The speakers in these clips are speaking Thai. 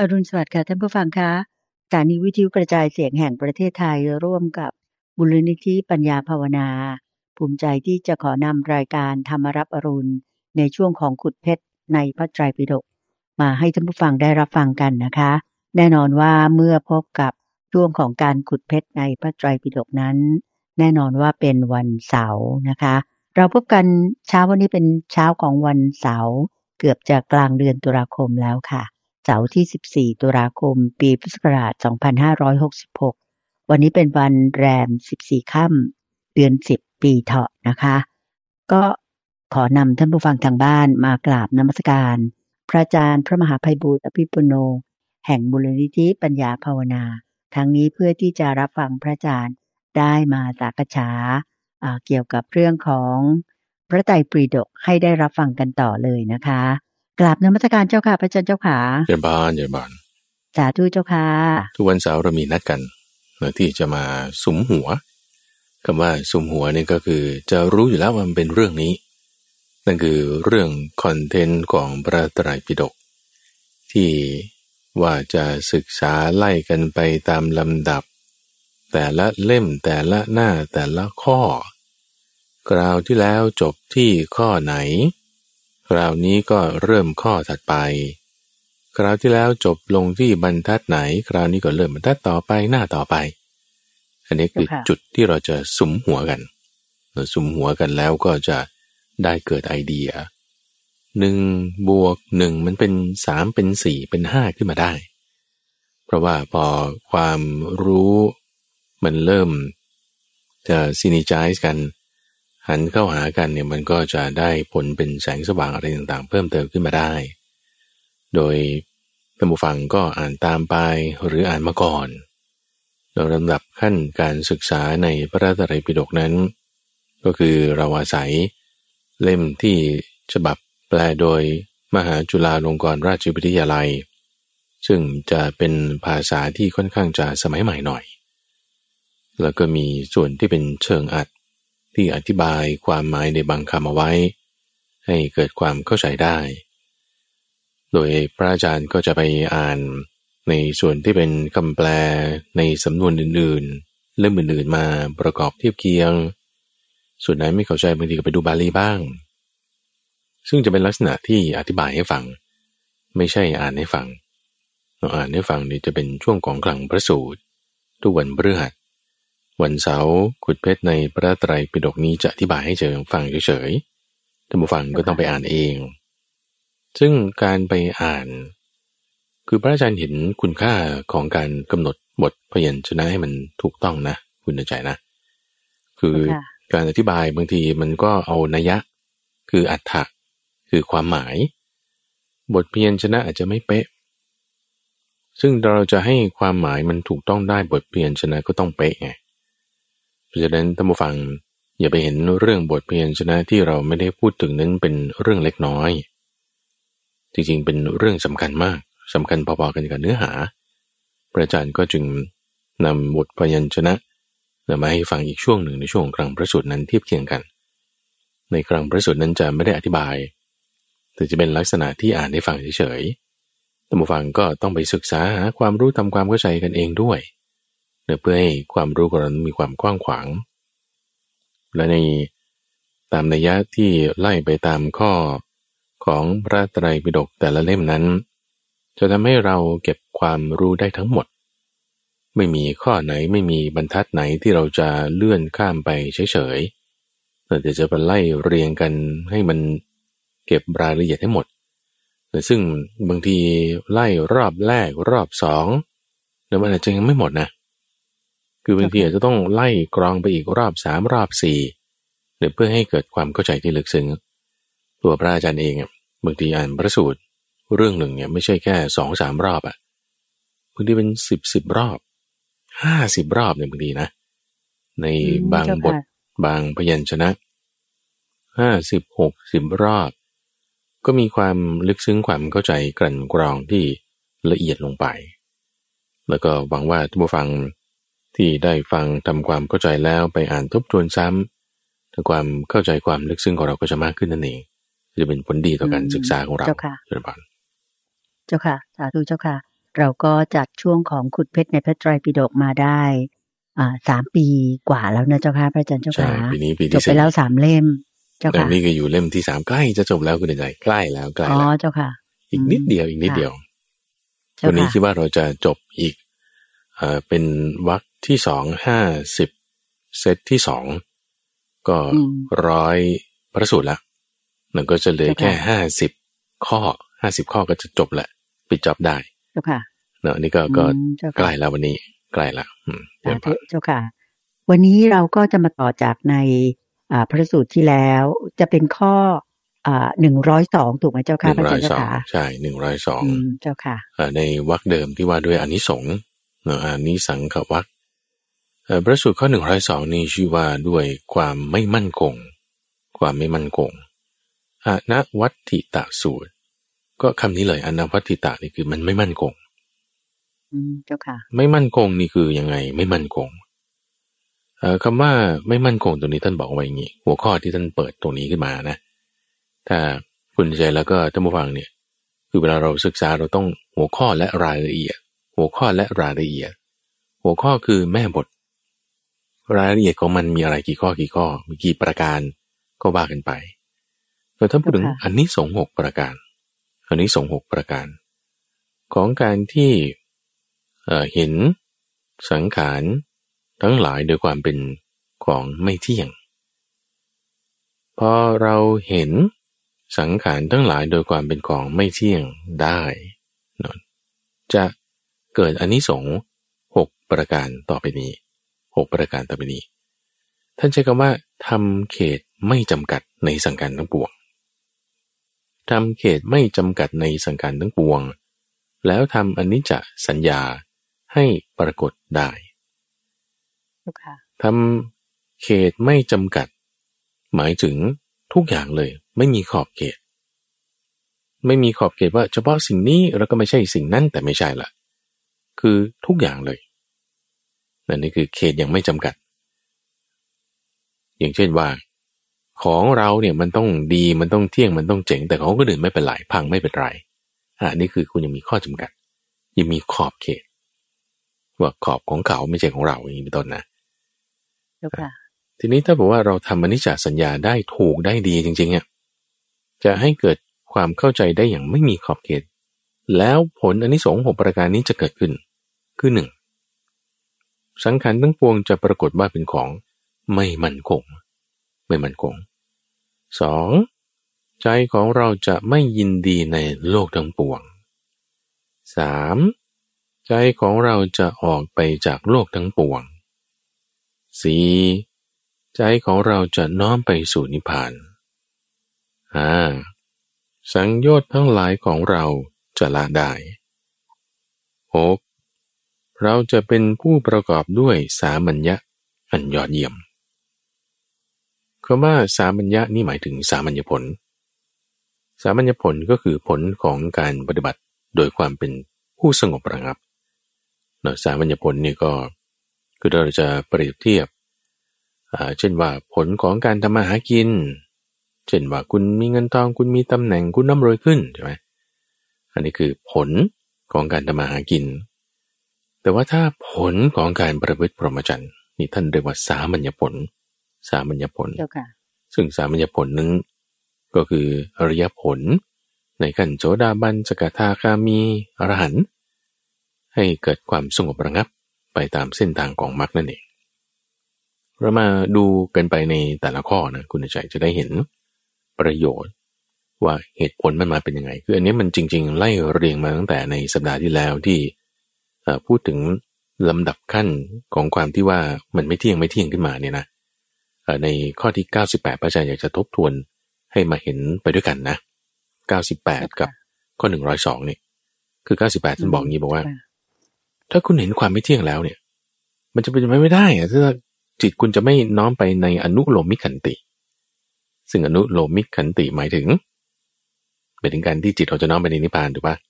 อรุณสวัสดิ์ค่ะท่านผู้ฟังคะสถานีวิทยุกระจายเสียงแห่งประเทศไทยร่วมกับบุรณิธิปัญญาภาวนา ภูมิใจที่จะขอนำรายการธรรมรับอรุณ ในช่วงของขุดเพชรในพระไตรปิฎกมาให้ท่านผู้ฟังได้รับฟังกันนะคะ แน่นอนว่าเมื่อพบกับช่วงของการขุดเพชรในพระไตรปิฎกนั้น แน่นอนว่าเป็นวันเสาร์นะคะ เราพบกันเช้าวันนี้เป็นเช้าของวันเสาร์เกือบจะกลางเดือนตุลาคมแล้วค่ะ เสาร์ที่ 14 ตุลาคม ปีพุทธศักราช 2566 วันนี้เป็นวันแรม 14 ค่ำเดือน 10 ปีเถาะนะคะ ก็ขอนำท่านผู้ฟังทางบ้านมากราบนมัสการ พระอาจารย์พระมหาภัยบูร์อภิปุโน แห่งมูลนิธิปัญญาภาวนา ทั้งนี้เพื่อที่จะรับฟังพระอาจารย์ได้มาสักษาเกี่ยวกับเรื่องของพระไตรปิฎกให้ได้รับฟังกันต่อเลยนะคะ กราบนมัสการเจ้าค่ะพระอาจารย์เจ้าขาเจริญบานเจริญบานสาธุเจ้าค่ะ ทุกวันเสาร์เรามีนัดกันที่จะมาสุมหัวคำว่าสุมหัวนี่ก็คือจะรู้อยู่แล้วว่ามันเป็นเรื่องนี้ นั่นคือเรื่องคอนเทนต์ของพระไตรปิฎกที่ว่าจะศึกษาไล่กันไปตามลำดับ แต่ละเล่มแต่ละหน้าแต่ละข้อ กราวที่แล้วจบที่ข้อไหน คราวนี้ก็เริ่มข้อถัดไป คราวที่แล้วจบลงที่บรรทัดไหน คราวนี้ก็เริ่มบรรทัดต่อไปหน้าต่อไป อันนี้คือจุดที่เราจะสุมหัวกันสุมหัวกันแล้วก็จะได้เกิดไอเดียหนึ่งบวกหนึ่งมันเป็นสามเป็นสี่เป็นห้าขึ้นมาได้ เพราะว่าพอความรู้มันเริ่มจะซินิจายกัน หันเข้าหากันเนี่ยมันก็จะได้ผลเป็นแสงสว่างอะไรต่างๆ เพิ่มเติมขึ้นมาได้ โดยท่านผู้ฟังก็อ่านตามไปหรืออ่านมาก่อนเราลำดับขั้นการศึกษาในพระตรัยปิฎกนั้น ก็คือเราอาศัย เล่มที่ฉบับแปลโดยมหาจุฬาลงกรณราชวิทยาลัย ซึ่งจะเป็นภาษาที่ค่อนข้างจะสมัยใหม่หน่อย แล้วก็มีส่วนที่เป็นเชิงอัด ที่อธิบายความหมายในบางคำเอาไว้ ให้เกิดความเข้าใจได้ โดยพระอาจารย์ก็จะไปอ่านในส่วนที่เป็นคำแปลในสำนวนอื่นๆเล่มอื่นๆมาประกอบเทียบเคียง ส่วนไหนไม่เข้าใจบางทีก็ไปดูบาลีบ้าง ซึ่งจะเป็นลักษณะที่อธิบายให้ฟัง ไม่ใช่อ่านให้ฟังเราอ่านให้ฟังนี่จะเป็นช่วงของกลางพระสูตรทุกวันพฤหัส วันเสาร์ขุดเพชรในพระไตรปิฎกนี้จะอธิบายให้เจอฟังเฉยๆท่านผู้ฟังก็ต้องไปอ่านเอง ซึ่งการไปอ่าน คือพระอาจารย์เห็นคุณค่าของการกำหนดบทพยัญชนะให้มันถูกต้องนะ คุณใจนะ คือการอธิบายบางทีมันก็เอานัยะ คืออัฏฐะคือความหมาย บทพยัญชนะอาจจะไม่เป๊ะ ซึ่งเราจะให้ความหมายมันถูกต้องได้บทพยัญชนะก็ต้องเป๊ะไง เพราะฉะนั้นท่านผู้ฟังอย่าไปเห็นเรื่องบทเพียนชนะที่เราไม่ได้พูดถึงนั้นเป็นเรื่องเล็กน้อย จริงๆเป็นเรื่องสำคัญมากสำคัญพอๆกันกับเนื้อหา พระอาจารย์ก็จึงนำบทพยัญชนะมาให้ฟังอีกช่วงหนึ่งในช่วงกลางพระสูตรนั้นเทียบเคียงกัน ในกลางพระสูตรนั้นจะไม่ได้อธิบาย แต่จะเป็นลักษณะที่อ่านให้ฟังเฉยๆท่านผู้ฟังก็ต้องไปศึกษาหาความรู้ทำความเข้าใจกันเองด้วย เพื่อให้ความรู้ของเรามีความกว้างขวาง และในตามนัยยะที่ไล่ไปตามข้อของพระไตรปิฎกแต่ละเล่มนั้น จะทำให้เราเก็บความรู้ได้ทั้งหมด ไม่มีข้อไหนไม่มีบรรทัดไหนที่เราจะเลื่อนข้ามไปเฉยๆเราจะไปไล่เรียงกันให้มันเก็บรายละเอียดให้หมด ซึ่งบางทีไล่รอบแรกรอบสองแล้วมันอาจจะยังไม่หมดนะ คือบางทีอาจจะต้องไล่กรองไปอีกรอบสามรอบสี่เพื่อให้เกิดความเข้าใจที่ลึกซึ้งตัวพระอาจารย์เองบางทีอ่านพระสูตรเรื่องหนึ่งเนี่ยไม่ใช่แค่สองสามรอบอะบางทีเป็นสิบสิบรอบห้าสิบรอบเนี่ยบางทีนะ ในบางบทบางพยัญชนะห้าสิบหกสิบรอบ ก็มีความลึกซึ้งความเข้าใจกลั่นกรองที่ละเอียดลงไป แล้วก็หวังว่าทุกผู้ฟัง ที่ได้ฟังทำความเข้าใจแล้วไปอ่านทบทวนซ้ำถ้าความเข้าใจความลึกซึ้งของเราก็จะมากขึ้นนั่นเองจะเป็นผลดีต่อการศึกษาของเราเจ้าค่ะเจ้าค่ะสาธุเจ้าค่ะ เราก็จัดช่วงของขุดเพชรในพระไตรปิฎกมาได้อ่าสามปีกว่าแล้วนะเจ้าค่ะพระอาจารย์เจ้าใช่ค่ะปีนี้ปีจบที่ไปสี่แล้วสามเล่ม เจ้าแต่ค่ะนี่ก็อยู่เล่มที่สามใกล้จะจบแล้วคุณเดชใจใกล้แล้วใกล้อ๋อแล้วเจ้าค่ะ อีกนิดเดียวอีกนิดค่ะเดียวเจ้าวันนี้ค่ะคิดว่าเราจะจบอีก เอ่อเป็นวรรคที่สองห้าสิบเซตที่สองก็อืมร้อยพระสูตรละมันก็จะเหลือเจ้าค่ะแค่ห้าสิบข้อห้าสิบข้อก็จะจบละ ปิดจอบได้เจ้าค่ะเนอะอันนี้ก็ก็อืมเจ้าใกค่ะล้แล้ววันนี้ใกล้ละอืมเดี๋ยสาวก่อธุนเจ้าค่ะ วันนี้เราก็จะมาต่อจากในอ่าพระสูตรที่แล้ว จะเป็นข้ออ่าหนึ่งร้อยสองถูกไหมเจ้าหค่ะนึ่งพระร้ออายจารย์สเจ้าองค่ะใช่หนึ่งร้อยสองอืมเจ้าค่ะเอ่อในวรรคเดิมที่ว่าด้วยอานิสงส์ เนอะอานิสังขวรรคเอ่อพระสูตรข้อหนึ่งร้อยสองนี่ชื่อว่าด้วยความไม่มั่นคง ความไม่มั่นคงอานวัตถิตะสูตร ก็คำนี้เลยอนวัตถิตะนี่คือมันไม่มั่นคงอืมเจ้าค่ะ ไม่มั่นคงนี่คือยังไง ไม่มั่นคงเอ่อคำว่าไม่มั่นคงตรงนี้ท่านบอกไว้อย่างนี้หัวข้อที่ท่านเปิดตรงนี้ขึ้นมานะ ถ้าคุณใจแล้วก็ท่านผู้ฟังเนี่ย คือเวลาเราศึกษาเราต้องหัวข้อและรายละเอียด หัวข้อและรายละเอียด หัวข้อคือแม่บท รายละเอียดของมันมีอะไรกี่ข้อกี่ข้อมีกี่ประการก็ว่ากันไปแต่ถ้าพูดถึงค่ะอันนี้สงส์หกประการ อันนี้สงส์หกประการ ของการที่เอ่อเห็นสังขารทั้งหลายโดยความเป็นของไม่เที่ยง พอเราเห็นสังขารทั้งหลายโดยความเป็นของไม่เที่ยงได้เนอะจะ เกิดอนนิสงส์หกประการต่อไปนี้หกประการต่อไปนี้ ท่านใช้คำว่าทำเขตไม่จำกัดในสังขารทั้งปวงทำเขตไม่จำกัดในสังขารทั้งปวง แล้วทำอนิจจสัญญาให้ปรากฏได้เจ้าค่ะทำเขตไม่จำกัด หมายถึงทุกอย่างเลย ไม่มีขอบเขต ไม่มีขอบเขตว่าเฉพาะสิ่งนี้แล้วก็ไม่ใช่สิ่งนั้นแต่ไม่ใช่ละ คือทุกอย่างเลยนั่นนี่คือเขตยังไม่จำกัด อย่างเช่นว่า ของเราเนี่ยมันต้องดีมันต้องเที่ยงมันต้องเจ๋ง แต่ของคนอื่นไม่เป็นไรพังไม่เป็นไรอ่านี่คือคุณยังมีข้อจำกัด ยังมีขอบเขต ว่าขอบของเขาไม่ใช่ของเราอย่างนี้เป็นต้นนะเจ้าค่ะทีนี้ถ้าบอกว่าเราทำอนิจจสัญญาได้ถูกได้ดีจริงๆอะจะให้เกิดความเข้าใจได้อย่างไม่มีขอบเขต แล้วผลอนนิสงส์หกประการนี้จะเกิดขึ้น คือหนึ่งสังขารทั้งปวงจะปรากฏว่าเป็นของไม่มั่นคง ไม่มั่นคงสองใจของเราจะไม่ยินดีในโลกทั้งปวงสามใจของเราจะออกไปจากโลกทั้งปวงสี่ใจของเราจะน้อมไปสู่นิพพานห้าสังโยชน์ทั้งหลายของเราจะละได้หก เราจะเป็นผู้ประกอบด้วยสามัญญะอันยอดเยี่ยมคำว่าสามัญญะนี่หมายถึงสามัญญผล สามัญญผลก็คือผลของการปฏิบัติโดยความเป็นผู้สงบระงับเนาะสามัญญผลนี่ก็คือเราจะเปรียบเทียบ เช่นว่าผลของการทำมาหากิน เช่นว่าคุณมีเงินทองคุณมีตำแหน่งคุณร่ำรวยขึ้นใช่ไหมอันนี้คือผลของการทำมาหากิน แต่ว่าถ้าผลของการประพฤติพรหมจรรย์นี่ท่านเรียกว่าสามัญญผล สามัญญผลเจ้าค่ะซึ่งสามัญญผลนั้น ก็คืออริยผล ในขั้นโสดาบันสกทาคามีอรหันต์ให้เกิดความสงบระงับไปตามเส้นทางของมรรคนั่นเองเรามาดูกันไปในแต่ละข้อนะคุณใจจะได้เห็นประโยชน์ ว่าเหตุผลมันมาเป็นยังไง คืออันนี้มันจริง ๆ ไล่เรียงมาตั้งแต่ในสัปดาห์ที่แล้วที่เอ่อ พูดถึงลำดับขั้นของความที่ว่ามันไม่เที่ยงไม่เที่ยงขึ้นมาเนี่ยนะเอ่อในข้อที่ 98 พระอาจารย์อยากจะทบทวนให้มาเห็นไปด้วยกันนะ 98 กับข้อ 102นี่คือ 98ท่านบอกอย่างนี้บอกว่า ถ้าคุณเห็นความไม่เที่ยงแล้วเนี่ย มันจะเป็นไปไม่ได้อะถ้าจิตคุณจะไม่น้อมไปในอนุโลมิขันติ ซึ่งอนุโลมิขันติหมายถึงหมายถึงการที่จิตเราจะน้อมไปในนิพพานถูกปะอืม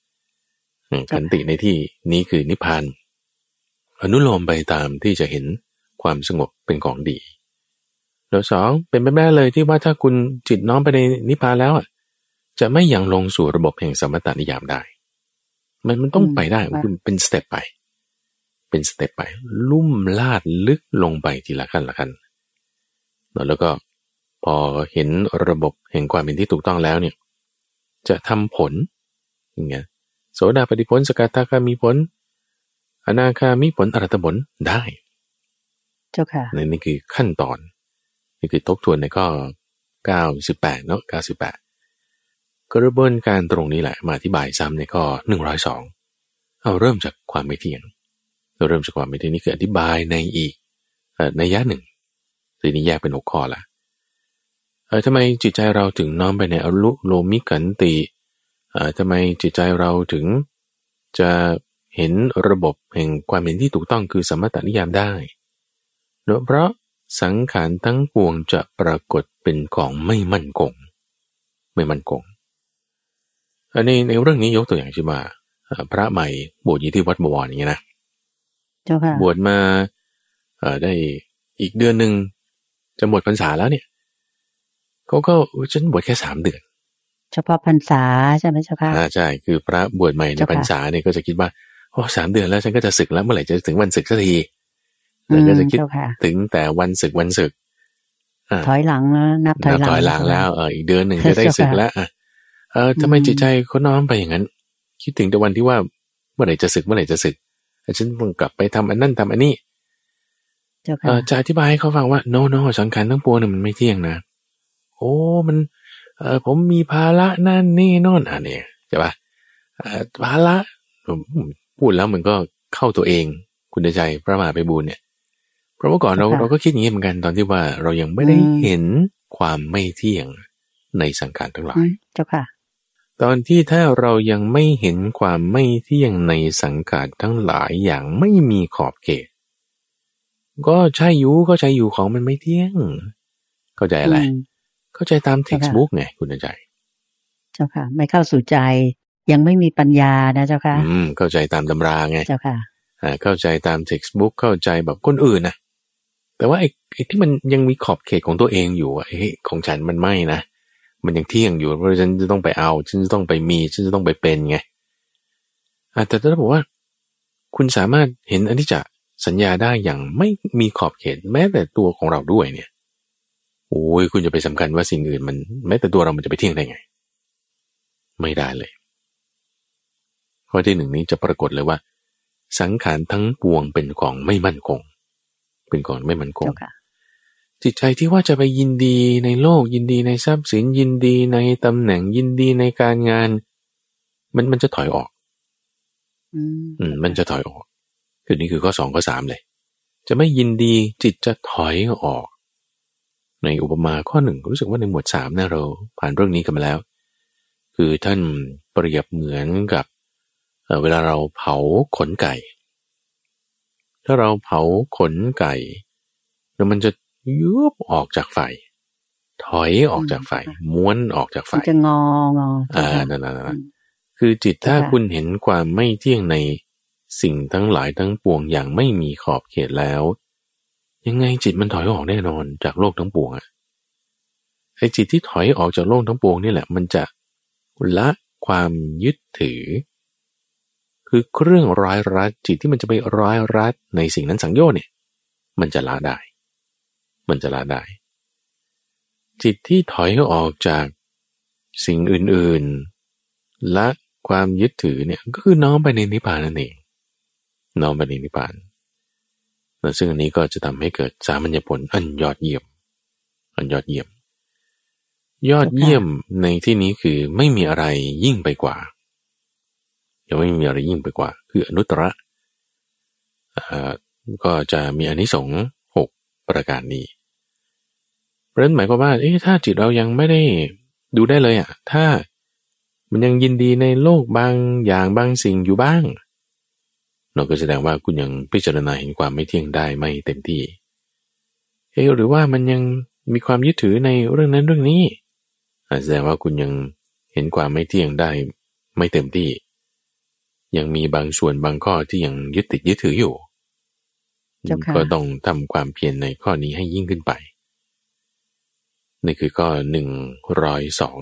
ขันติในที่นี้คือนิพพาน อนุโลมไปตามที่จะเห็นความสงบเป็นของดีแล้วสองเป็นไปไม่ได้เลยที่ว่าถ้าคุณจิตน้อมไปในนิพพานแล้วอะ จะไม่ยังลงสู่ระบบแห่งสมถะนิยามได้ มันมันต้องอืมไปได้ค่ะคือเป็นสเต็ปไป เป็นสเต็ปไป ลุ่มลาดลึกลงไปทีละขั้นละขั้นเนอะแล้วก็พอเห็นระบบแห่งความเป็นที่ถูกต้องแล้วเนี่ย จะทำผลอย่างเงี้ย โสดาปฏิผลสกทาคามีผล อนาคามีผลอรหัตผลได้ เจ้าค่ะนี่นี่คือขั้นตอน นี่คือทบทวนในข้อ98เนาะ98 กระบวนการตรงนี้แหละ มาอธิบายซ้ำในข้อ 102 เอาเริ่มจากความไม่เที่ยง เราเริ่มจากความไม่เที่ยงนี่คืออธิบายในอีกเอ่อในยะหนึ่งทีนี้แยกเป็นหกข้อละเออทำไมจิตใจเราถึงน้อมไปในอรุโลมิกันติเอ่อ ทำไมจิตใจเราถึงจะเห็นระบบแห่งความเห็นที่ถูกต้องคือสมมตินิยามได้เนอะเพราะสังขารทั้งปวงจะปรากฏเป็นของไม่มั่นคง ไม่มั่นคง อันนี้ในเรื่องนี้ยกตัวอย่างเช่นว่าเอ่อพระใหม่บวชอยู่ที่วัดบวรอย่างเงี้ยนะเจ้าค่ะบวชมาเอ่อได้อีกเดือนหนึ่งจะหมดพรรษาแล้วเนี่ยเขาก็อุ๊ยฉันบวชแค่สามเดือน เฉพาะพรรษาใช่ไหมเจ้าค่ะอ่าใช่คือพระบวชใหม่ในเจ้าค่ะพรรษาเนี่ยก็จะคิดว่าโอ้สามเดือนแล้วฉันก็จะศึกแล้วเมื่อไหร่จะถึงวันศึกสักทีอืแล้วมก็จะคิดเจ้าค่ะถึงแต่วันศึกวันศึกอ่าถอยหลังแล้วนับถอยนับหลังถอยหลังแล้วเอออีกเดือนหนึ่งจะได้เจ้าค่ะศึกแล้วอะเออทำไมอืมจิตใจเขาน้อมไปอย่างนั้น คิดถึงแต่วันที่ว่าเมื่อไหร่จะศึกเมื่อไหร่จะศึกแต่ฉันต้องกลับไปทำอันนั้นทำอันนี้เจ้าเอค่ะอจะอธิบายให้เขาฟังว่าโนโนสังขารทั้งปวงเนี่ยมันไม่เที่ยงนะ โอ้มัน เออผมมีภาระนั่นนี่โน่นอะเนี่ยใช่ปะเอ่อภาระผมพูดแล้วมันก็เข้าตัวเอง คุณใจพระมหาไปบูลย์เนี่ย เพราะเมื่อก่อนเราค่ะเราก็คิดอย่างนี้เหมือนกันตอนที่ว่าเรายังไม่ได้อืมเห็นความไม่เที่ยงในสังขารทั้งหลาอืยมเจ้าค่ะ ตอนที่ถ้าเรายังไม่เห็นความไม่เที่ยงในสังขารทั้งหลายอย่างไม่มีขอบเขต ก็ใช่อยู่ก็ใช่อยู่ของมันไม่เที่ยง เข้าใจอะไรอืม เข้าใจตาม textbook ไงคุณใจ เจ้าค่ะ ไม่เข้าสู่ใจ ยังไม่มีปัญญานะเจ้าค่ะ อืม เข้าใจตามตำราไง เจ้าค่ะ อ่า เข้าใจตาม textbook เข้าใจแบบคนอื่นนะแต่ว่าไอ้ไอ้ที่มันยังมีขอบเขตของตัวเองอยู่อะเฮ้ยของฉันมันไม่นะมันยังเที่ยงอยู่เพราะฉันจะต้องไปเอา ฉันจะต้องไปมี ฉันจะต้องไปเป็นไงอ่าแต่ถ้าบอกว่า คุณสามารถเห็นอนิจจสัญญาได้อย่างไม่มีขอบเขตแม้แต่ตัวของเราด้วยเนี่ย โอ้ยคุณจะไปสำคัญว่าสิ่งอื่นมันแม้แต่ตัวเรามันจะไปเที่ยงได้ไง ไม่ได้เลย ข้อที่หนึ่งนี้จะปรากฏเลยว่า สังขารทั้งปวงเป็นของไม่มั่นคง เป็นของไม่มั่นคงเจ้าค่ะจิตใจที่ว่าจะไปยินดีในโลกยินดีในทรัพย์สินยินดีในตำแหน่งยินดีในการงาน มันมันจะถอยออกอืมอืมมันจะถอยออกคือนี่คือข้อสองข้อสามเลย จะไม่ยินดีจิตจะถอยออก ในอุปมาข้อหนึ่งรู้สึกว่าในหมวดสามนะเราผ่านเรื่องนี้กันมาแล้ว คือท่านเปรียบเหมือนกับเอ่อเวลาเราเผาขนไก่ ถ้าเราเผาขนไก่แล้วมันจะยุบออกจากไฟถอยออกจากไฟม้วนออกจากไฟมันจะงองอเจ้าอ่าค่ะนั่นนั่นนั่นอืมคือจิตถ้าเจ้าค่ะคุณเห็นความไม่เที่ยงในสิ่งทั้งหลายทั้งปวงอย่างไม่มีขอบเขตแล้ว ยังไงจิตมันถอยออกแน่นอนจากโลกทั้งปวงอะไอ้จิตที่ถอยออกจากโลกทั้งปวงนี่แหละ มันจะละความยึดถือ คือเครื่องร้ายรัดจิตที่มันจะไปร้ายรัดในสิ่งนั้นสังโยชน์เนี่ย มันจะละได้ มันจะละได้ จิตที่ถอยออกจากสิ่งอื่นๆละความยึดถือเนี่ยก็คือน้อมไปในนิพพานนั่นเองน้อมไปในนิพพาน และซึ่งอันนี้ก็จะทำให้เกิดสามัญญผลอันยอดเยี่ยม อันยอดเยี่ยม ยอดเยี่ยมในที่นี้คือไม่มีอะไรยิ่งไปกว่า ยังไม่มีอะไรยิ่งไปกว่า คืออนุตตรอ่าก็จะมีอนิสงส์หกประการนี้เพราะฉะนั้นหมายความว่าเอ๊ะถ้าจิตเรายังไม่ได้ดูได้เลยอะ ถ้ามันยังยินดีในโลกบางอย่างบางสิ่งอยู่บ้าง เราก็แสดงว่าคุณยังพิจารณาเห็นความไม่เที่ยงได้ไม่เต็มที่ เอ๊ะหรือว่ามันยังมีความยึดถือในเรื่องนั้นเรื่องนี้อะแสดงว่าคุณยังเห็นความไม่เที่ยงได้ไม่เต็มที่ ยังมีบางส่วนบางข้อที่ยังยึดติดยึดถืออยู่เจ้าค่ะก็ต้องทำความเพียรในข้อนี้ให้ยิ่งขึ้นไปนี่คือข้อหนึ่งร้อยสอง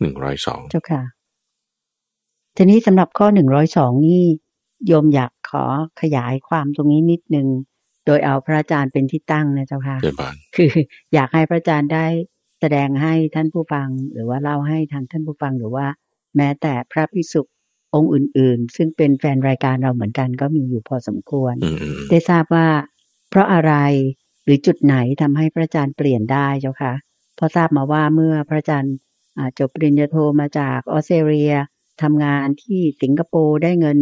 หนึ่งร้อยสองเจ้าค่ะ ทีนี้สำหรับข้อหนึ่งร้อยสองนี่ โยมอยากขอขยายความตรงนี้นิดนึง โดยเอาพระอาจารย์เป็นที่ตั้งนะเจ้าค่ะเดินบานคืออยากให้พระอาจารย์ได้แสดงให้ท่านผู้ฟัง หรือว่าเล่าให้ทางท่านผู้ฟังหรือว่า แม้แต่พระพิสุองค์อื่น ๆ ซึ่งเป็นแฟนรายการเราเหมือนกันก็มีอยู่พอสมควรอืมอืมอืมได้ทราบว่า เพราะอะไรหรือจุดไหนทำให้พระอาจารย์เปลี่ยนได้เจ้าค่ะเพราะทราบมาว่าเมื่อพระอาจารย์อ่าจบปริญญาโทมาจากออสเตรเลียทำงานที่สิงคโปร์ได้เงิน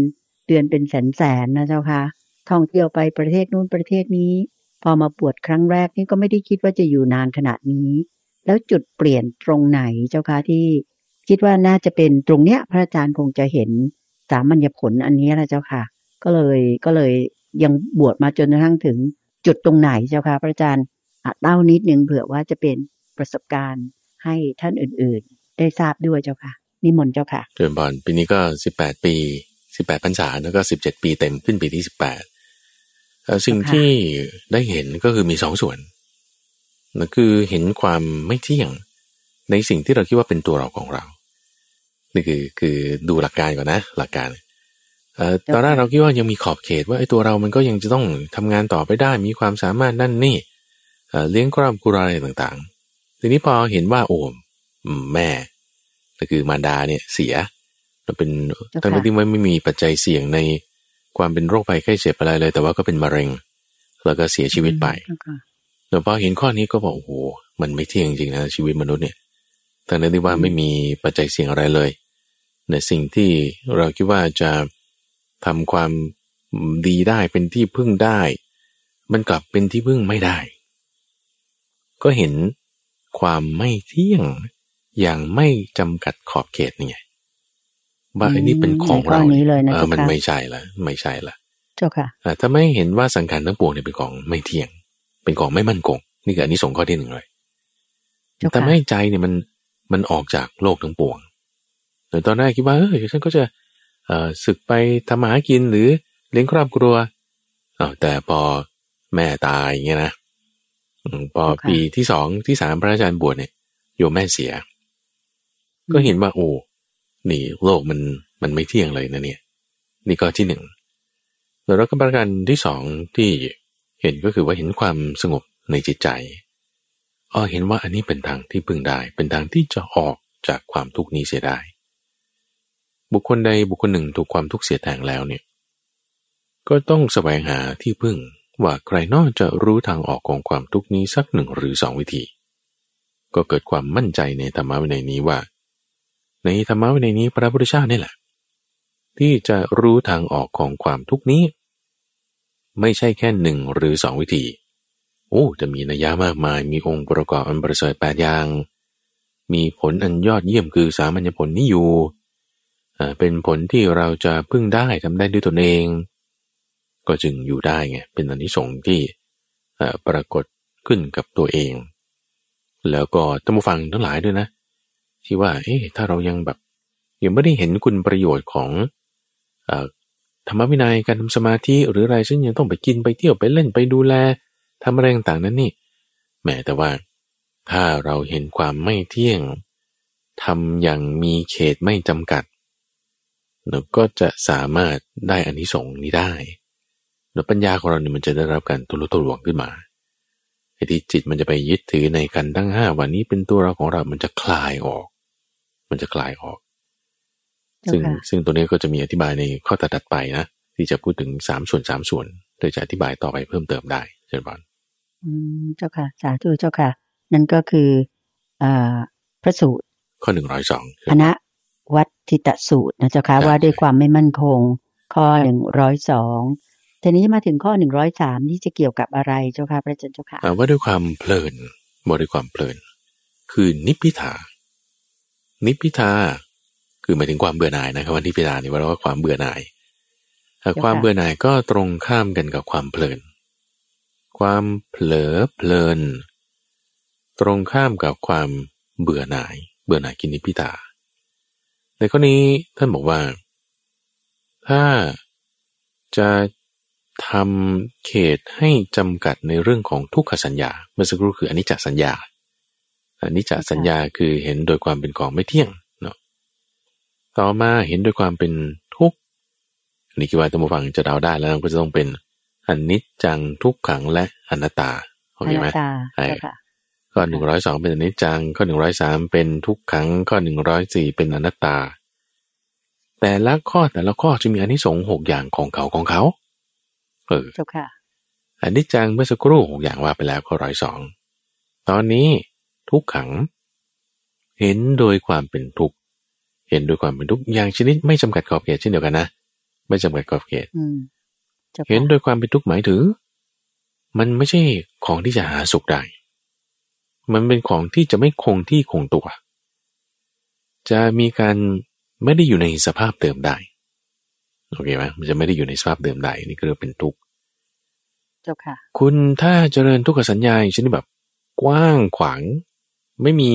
เดือนเป็นแสนๆนนะเจ้าค่ะท่องเที่ยวไปประเทศนู้นประเทศนี้ พอมาปวดครั้งแรกนี่ก็ไม่ได้คิดว่าจะอยู่นานขนาดนี้ แล้วจุดเปลี่ยนตรงไหนเจ้าคะที่ คิดว่าน่าจะเป็นตรงเนี้ย พระอาจารย์คงจะเห็นสามัญญผลอันนี้แหละเจ้าค่ะ ก็เลยก็เลยยังบวชมาจนกระทั่งถึงจุดตรงไหนเจ้าค่ะพระอาจารย์เล่านิดนึงเผื่อว่าจะเป็นประสบการณ์ให้ท่านอื่น ๆ ได้ทราบด้วยเจ้าค่ะ นิมนต์เจ้าค่ะเดินบานปีนี้ก็สิบแปดปี สิบแปดพรรษาแล้วก็สิบเจ็ดปีเต็มขึ้นปีที่สิบแปดสิ่งค่ะที่ได้เห็นก็คือมีสองส่วนนั่นคือเห็นความไม่เที่ยงในสิ่งที่เราคิดว่าเป็นตัวเราของเรา นี่คือคือดูหลักการก่อนนะ หลักการเอ่อตอนแรกเราคิดว่ายังมีขอบเขตว่าไอ้ตัวเรามันก็ยังจะต้องทำงานต่อไปได้ มีความสามารถนั่นนี่เอ่อเลี้ยงครอบครัวอะไรต่างๆ ทีนี้พอเห็นว่าโอ้อืมแม่ก็คือมารดาเนี่ยเสีย เราเป็นเจ้าค่ะทั้งที่ไม่ไม่มีปัจจัยเสี่ยงในความเป็นโรคภัยไข้เจ็บอะไรเลย แต่ว่าก็เป็นมะเร็ง แล้วก็เสียชีวิตไปเจ้าค่ะแต่พอเห็นข้อนี้ก็บอกโอ้โหมันไม่เที่ยงจริงนะชีวิตมนุษย์เนี่ยทั้งนั้นที่ว่าไม่มีปัจจัยเสี่ยงอะไรเลยในสิ่งที่เราคิดว่าจะทำความดีได้เป็นที่พึ่งได้ มันกลับเป็นที่พึ่งไม่ได้ ก็เห็นความไม่เที่ยงอย่างไม่จำกัดขอบเขตนี่ไง ว่าอันนี้เป็นของเราในข้อนี้เลยนะเออเจ้ามันค่ะไม่ใช่ละไม่ใช่ละเจ้าค่ะอ่าถ้าไม่เห็นว่าสังขารทั้งปวงเนี่ยเป็นของไม่เที่ยง เป็นของไม่มั่นคง นี่คืออันนี้ส่งส์ข้อที่หนึ่งเลยเจ้าค่ะแต่ไม่ใจเนี่ยมันมันออกจากโลกทั้งปวงแต่ตอนแรกคิดว่าเออฉันก็จะเอ่อศึกไปทำมาหากินหรือเลี้ยงครอบครัวอ้าวแต่พอแม่ตายอย่างเงี้ยนะอืมพอปีที่สองที่สามพระอาจารย์บวชเนี่ยโยมแม่เสีย ก็เห็นว่าโอ้ นี่โลกมันมันไม่เที่ยงเลยนะเนี่ย นี่ก็ที่หนึ่งแล้วก็ประการที่สองที่เห็นก็คือว่าเห็นความสงบในจิตใจอ๋อเห็นว่าอันนี้เป็นทางที่พึงได้ เป็นทางที่จะออกจากความทุกข์นี้เสียได้ บุคคลใดบุคคลหนึ่งถูกความทุกข์เสียแทงแล้วเนี่ย ก็ต้องแสวงหาที่พึ่งว่าใครนอกจะรู้ทางออกของความทุกข์นี้สักหนึ่งหรือสองวิธี ก็เกิดความมั่นใจในธรรมะวินัยนี้ว่า ในธรรมะวินัยนี้พระพุทธเจ้านี่แหละ ที่จะรู้ทางออกของความทุกนี้ ไม่ใช่แค่หนึ่งหรือสองวิธี โอ้จะมีนัยยะมากมายมีองค์ประกอบอันประเสริฐแปดอย่าง มีผลอันยอดเยี่ยมคือสามัญญผลนี้อยู่เป็นผลที่เราจะพึ่งได้ทำได้ด้วยตนเอง ก็จึงอยู่ได้ไงเป็นอนิสงส์ที่ปรากฏขึ้นกับตัวเอง แล้วก็ท่านผู้ฟังทั้งหลายด้วยนะ ที่ว่า เอ๊ะถ้าเรายังแบบยังไม่ได้เห็นคุณประโยชน์ของอธรรมวินัยการทำสมาธิหรืออะไรซึ่งยังต้องไปกินไปเที่ยวไปเล่นไปดูแลทำอะไรต่างๆนั้นนี่แหมแต่ว่า ถ้าเราเห็นความไม่เที่ยงทำอย่างมีเขตไม่จำกัดเราก็จะสามารถได้อานิสงส์นี้ได้แล้วปัญญาของเราเนี่ยมันจะได้รับการทุลุทุลวงขึ้นมาไอ้ที่จิตมันจะไปยึดถือในกันทั้งห้าวันนี้เป็นตัวเราของเรา มันจะคลายออก มันจะคลายออกเจ้าซึ่งค่ะซึ่งตัวนี้ก็จะมีอธิบายในข้อตัดๆไปนะ ที่จะพูดถึงสามส่วนสามส่วนโดยจะอธิบายต่อไปเพิ่มเติมได้เช่นบอลอืมเจ้าค่ะ สาธุเจ้าค่ะ นั่นก็คืออ่าพระสูตร ข้อหนึ่งร้อยสองคณะวัดทิตสูตรนะเจ้าค่ะครับว่าด้วยความไม่มั่นคง ข้อหนึ่งร้อยสองทีนี้มาถึงข้อหนึ่งร้อยสามที่จะเกี่ยวกับอะไรเจ้าค่ะพระอาจารย์เจ้าค่ะอ่าว่าด้วยความเพลินว่าด้วยความเพลิน คือนิพพิทา นิพพิทา คือหมายถึงความเบื่อหน่ายนะครับว่านิพพิทานี่ว่าว่าความเบื่อหน่ายอ่าเจ้าค่ะความเบื่อหน่ายก็ตรงข้ามกันกับความเพลิน ความเผลอเพลิน ตรงข้ามกับความเบื่อหน่าย เบื่อหน่ายกินนิพพิทาในข้อนี้ท่านบอกว่า ถ้าจะทำเขตให้จำกัดในเรื่องของทุกขสัญญา เมื่อสักครู่คืออนิจจสัญญาอ นิจจสัญญาคือเห็นโดยความเป็นของไม่เที่ยงเนาะต่อมาเห็นด้วยความเป็นทุกข์อันนี้คิดว่าท่านผู้ฟังจะเดาได้แล้วก็จะต้องเป็นอนิจจังทุกขังและอนัตตาโอเคไหมอนัตตาใช่เจ้าค่ะข้อหนึ่งร้อยสองเป็นอนิจจังข้อหนึ่งร้อยสามเป็นทุกขังข้อหนึ่งร้อยสี่เป็นอนัตตา แต่ละข้อแต่ละข้อจะมีอานิสงส์หกอย่างของเขาของเขาเออเจ้าค่ะอนิจจังเมื่อสักครู่หกอย่างว่าไปแล้วข้อร้อยสองตอนนี้ ทุกขัง เห็นโดยความเป็นทุกข์เห็นโดยความเป็นทุกข์อย่างชนิดไม่จำกัดขอบเขตเช่นเดียวกันนะไม่จำกัดขอบเขตอืมเจ้าค่ะเห็นโดยความเป็นทุกข์หมายถึงมันไม่ใช่ของที่จะหาสุขได้ มันเป็นของที่จะไม่คงที่คงตัว จะมีการไม่ได้อยู่ในสภาพเดิมได้ โอเคไหมมันจะไม่ได้อยู่ในสภาพเดิมได้ นี่ก็เรียกเป็นทุกข์เจ้าค่ะ คุณถ้าเจริญทุกขสัญญาอย่างเช่นแบบกว้างขวาง ไม่มี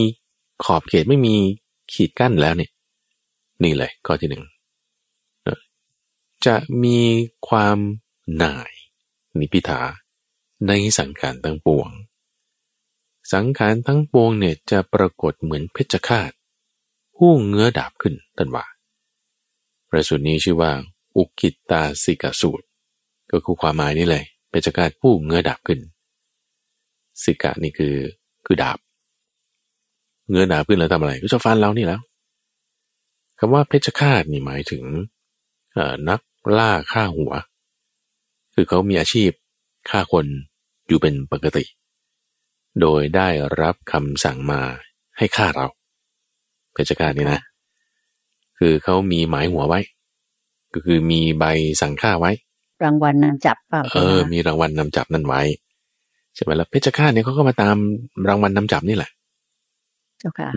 ขอบเขตไม่มีขีดกั้นแล้วเนี่ย นี่เลยข้อที่หนึ่งจะมีความหน่ายนิพิทาในสังขารทั้งปวง สังขารทั้งปวงเนี่ยจะปรากฏเหมือนเพชฌฆาตผู้เงื้อดาบขึ้นท่านว่าประสูตรนี้ชื่อว่า อุกิตตาสิกสูตร ก็คือความหมายนี้เลยเพชฌฆาตผู้เงื้อดาบขึ้น สิกะนี่คือคือดาบ เงื้อดาบขึ้นแล้วทำอะไร ก็จะฟันเรานี่แล้วคำว่าเพชฌฆาตนี่หมายถึงเอ่อนักล่าฆ่าหัว คือเขามีอาชีพฆ่าคนอยู่เป็นปกติ โดยได้รับคำสั่งมาให้ฆ่าเราเพชฌฆาตนี่นะ คือเขามีหมายหัวไว้ ก็คือมีใบสั่งฆ่าไว้ รางวัลนำจับเปล่าเออ มีรางวัลนำจับนั่นไว้ใช่ไหมแล้วเพชฌฆาตเนี่ยเขาก็มาตามรางวัลนำจับนี่แหละเจ้าค่ะ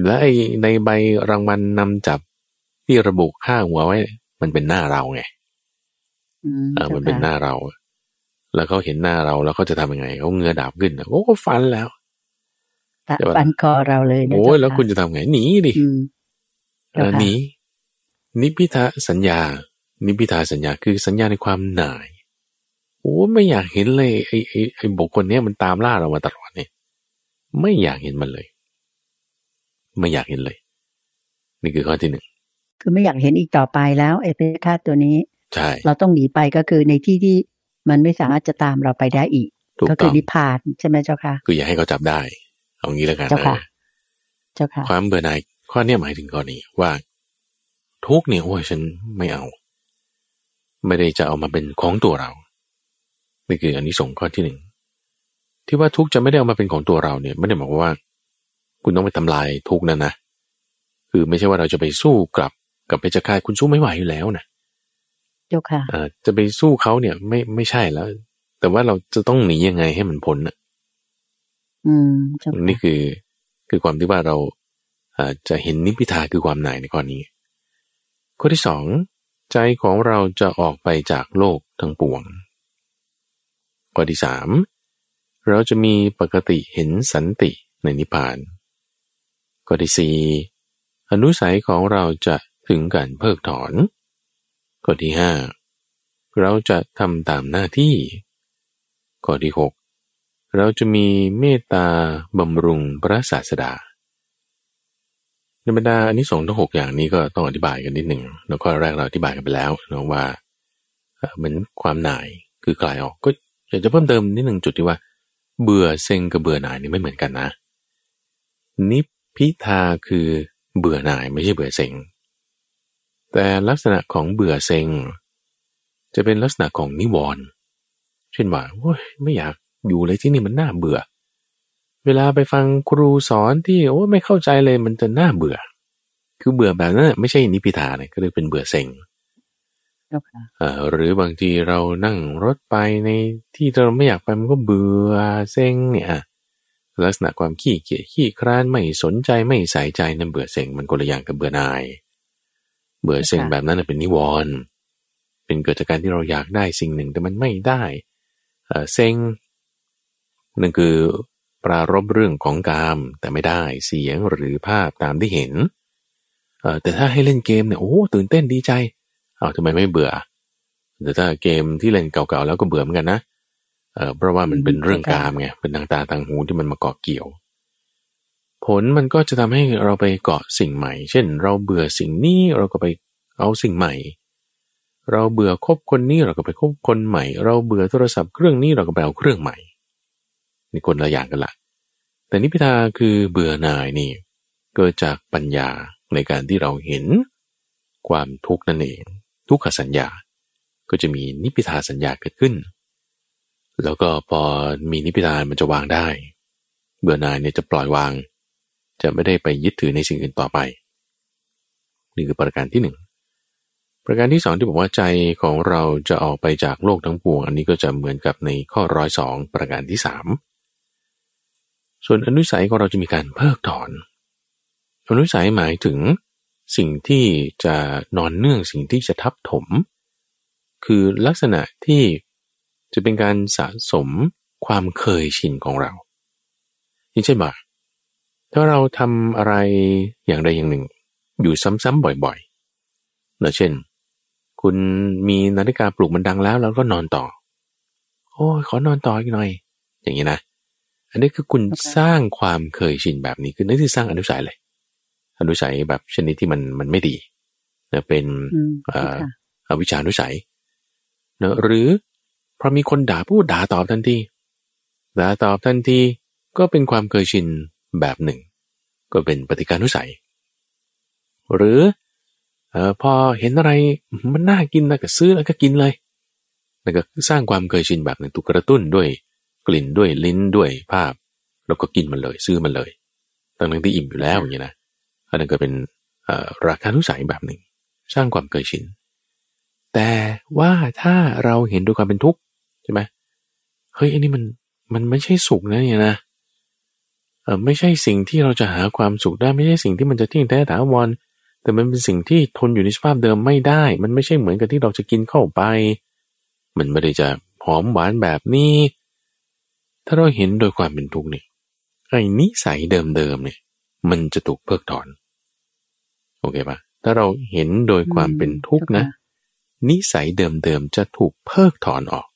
และไอ้ในใบรางวัลนำจับที่ระบุค่าหัวไว้ มันเป็นหน้าเราไงอืมเออจ้ามันเป็นหค่ะน้าเรา แล้วเขาเห็นหน้าเราแล้วเขาจะทำยังไงเขาเงือดาบขึ้นโอ้ฟันแล้วตัดเดี๋ยวฟันคอเราเลยนะโอ้ยเจ้าแล้วค่ะคุณจะทำไงหนีดิอืมเออเจ้าค่ะหนีนิพิทาสัญญา นิพิทาสัญญาคือสัญญาในความหน่ายโอ้ไม่อยากเห็นเลยไอ้ไอ้ไอ้บุคคลเนี้ยมันตามล่าเรามาตลอดเนี่ยไม่อยากเห็นมันเลย ไม่อยากเห็นเลย นี่คือข้อที่หนึ่งคือไม่อยากเห็นอีกต่อไปแล้วไอ้เพชฌฆาตตัวนี้ใช่เราต้องหนีไปก็คือในที่ที่มันไม่สามารถจะตามเราไปได้อีกถูกก็ต้คือองนิพพานใช่ไหมเจ้าค่ะ คืออย่าให้เขาจับได้ เอางี้แล้วกันเจ้าค่ะนะเจ้าค่ะ ความเบื่อหน่ายข้อเนี้ยหมายถึงข้อนี้ว่า ทุกข์เนี่ยโอ้ยฉันไม่เอา ไม่ได้จะเอามาเป็นของตัวเรานี่คืออันนี้ส่งส์ข้อที่หนึ่งที่ว่าทุกข์จะไม่ได้เอามาเป็นของตัวเราเนี่ย ไม่ได้หมายความว่า คุณต้องไปทำลายทุกข์นั่นนะ คือไม่ใช่ว่าเราจะไปสู้กลับกับเพชฌฆาตคุณสู้ไม่ไหวอยู่แล้วนะเจ้าค่ะอ่าจะไปสู้เขาเนี่ยไม่ไม่ใช่แล้ว แต่ว่าเราจะต้องหนียังไงให้มันพ้นน่ะ อืมเจ้าค่ะนี่คือคือความที่ว่าเราอ่าจะเห็นนิพพิทาคือความหน่ายในข้อนี้ ข้อที่สองใจของเราจะออกไปจากโลกทั้งปวง ข้อที่สามเราจะมีปกติเห็นสันติในนิพพาน ข้อที่สี่อนุสัยของเราจะถึงการเพิกถอน ข้อที่ห้าเราจะทำตามหน้าที่ ข้อที่หกเราจะมีเมตตาบำรุงพระศาสดาในบรรดาอันนี้สงทั้งหกอย่างนี้ก็ต้องอธิบายกันนิดหนึ่งแล้วข้อแรกเราอธิบายกันไปแล้วนะว่าเอ่อเหมือนความหน่ายคือคลายออกก็อยากจะเพิ่มเติมนิดหนึ่งจุดที่ว่า เบื่อเซ็งกับเบื่อหน่ายนี่ไม่เหมือนกันนะ นิพ พิทาคือเบื่อหน่ายไม่ใช่เบื่อเซ็ง แต่ลักษณะของเบื่อเซ็ง จะเป็นลักษณะของนิวรณ์เช่นว่าโอ้ยไม่อยากอยู่เลยที่นี่มันน่าเบื่อ เวลาไปฟังครูสอนที่โอ้ยไม่เข้าใจเลยมันจะน่าเบื่อ คือเบื่อแบบนั้นน่ะไม่ใช่นิพพิทาเนี่ยก็เลยเป็นเบื่อเซ็งเจ้าค่ะเอ่อหรือบางทีเรานั่งรถไปในที่เราไม่อยากไปมันก็เบื่อเซ็งเนี่ยอะ ลักษณะความขี้เกียจขี้คร้านไม่สนใจไม่ใส่ใจนั่นเบื่อเซ็งมันคนละอย่างกับเบื่อหน่าย เบื่อเซ็งแบบนั้นนะเป็นนิวรณ์เป็นเกิดจากการที่เราอยากได้สิ่งหนึ่งแต่มันไม่ได้เอ่อเซ็งนั่นคือปรารบเรื่องของกามแต่ไม่ได้เสียงหรือภาพตามที่เห็นเอ่อแต่ถ้าให้เล่นเกมเนี่ยโอ้ตื่นเต้นดีใจเอาทำไมไม่เบื่อแต่ถ้าเกมที่เล่นเก่าๆแล้วก็เบื่อเหมือนกันนะ เออเพราะว่ามันเป็นเรื่องกามไงเป็นทางตาทางหูที่มันมาเกาะเกี่ยว ผลมันก็จะทำให้เราไปเกาะสิ่งใหม่ เช่น เราเบื่อสิ่งนี้เราก็ไปเอาสิ่งใหม่ เราเบื่อคบคนนี้เราก็ไปคบคนใหม่ เราเบื่อโทรศัพท์เครื่องนี้เราก็ไปเอาเครื่องใหม่นี่คนละอย่างกันละแต่นิพพิทาคือเบื่อหน่ายนี่ เกิดจากปัญญาในการที่เราเห็นความทุกข์นั่นเอง ทุกขสัญญา ก็จะมีนิพพิทาสัญญาเกิดขึ้น แล้วก็พอมีนิพพิทามันจะวางได้ เบื่อหน่ายเนี่ยจะปล่อยวาง จะไม่ได้ไปยึดถือในสิ่งอื่นต่อไปนี่คือประการที่หนึ่งประการที่สองที่บอกว่าใจของเราจะออกไปจากโลกทั้งปวง อันนี้ก็จะเหมือนกับในข้อร้อยสองประการที่สามส่วนอนุสัยของเราจะมีการเพิกถอน อนุสัยหมายถึงสิ่งที่จะนอนเนื่องสิ่งที่จะทับถม คือลักษณะที่ จะเป็นการสะสมความเคยชินของเรา อย่างเช่นว่าถ้าเราทำอะไรอย่างใดอย่างหนึ่ง อยู่ซ้ำๆบ่อยๆเนะเช่น คุณมีนาฬิกาปลุกมันดังแล้วแล้วก็นอนต่อ โอ้ยขอนอนต่ออีกหน่อย อย่างนี้นะ อันนี้คือคุณสร้างความเคยชินแบบนี้คือนั่นคือสร้างอนุสัยเลย อนุสัยแบบชนิดที่มันมันไม่ดีนะเป็นอวิชานุสัยเนะหรือ พอมีคนด่าพูดด่าตอบทันทีด่าตอบทันทีก็เป็นความเคยชินแบบหนึ่ง ก็เป็นปฏิการนุสัย หรืออพอเห็นอะไรมันน่ากินแล้วก็ซื้อแล้วก็กินเลยแล้วก็สร้างความเคยชินแบบหนึ่งถูกกระตุ้นด้วยกลิ่นด้วยลิ้นด้วยภาพ แล้วก็กินมันเลย ซื้อมันเลยตั้งแต่ที่อิ่มอยู่แล้วอย่างนี้นะอันนั้นก็เป็นราคานุสัยแบบหนึ่ง สร้างความเคยชินแต่ว่าถ้าเราเห็นด้วยความเป็นทุกข์ ช่ไหมเฮ้ยอันนี้มันมันไม่ใช่สุขนะเนี่ยนะเออไม่ใช่สิ่งที่เราจะหาความสุขได้ไม่ใช่สิ่งที่มันจะเที่ยงแท้ถาวรแต่มันเป็นสิ่งที่ทนอยู่ในสภาพเดิมไม่ได้ มันไม่ใช่เหมือนกับที่เราจะกินเข้าไป มันไม่ได้จะหอมหวานแบบนี้ ถ้าเราเห็นโดยความเป็นทุกข์นี่ไอ้นิสัยเดิมๆเนี่ย มันจะถูกเพิกถอน โอเคปะถ้าเราเห็นโดยความเป็นทุกข์นะ นิสัยเดิมๆจะถูกเพิกถอนออก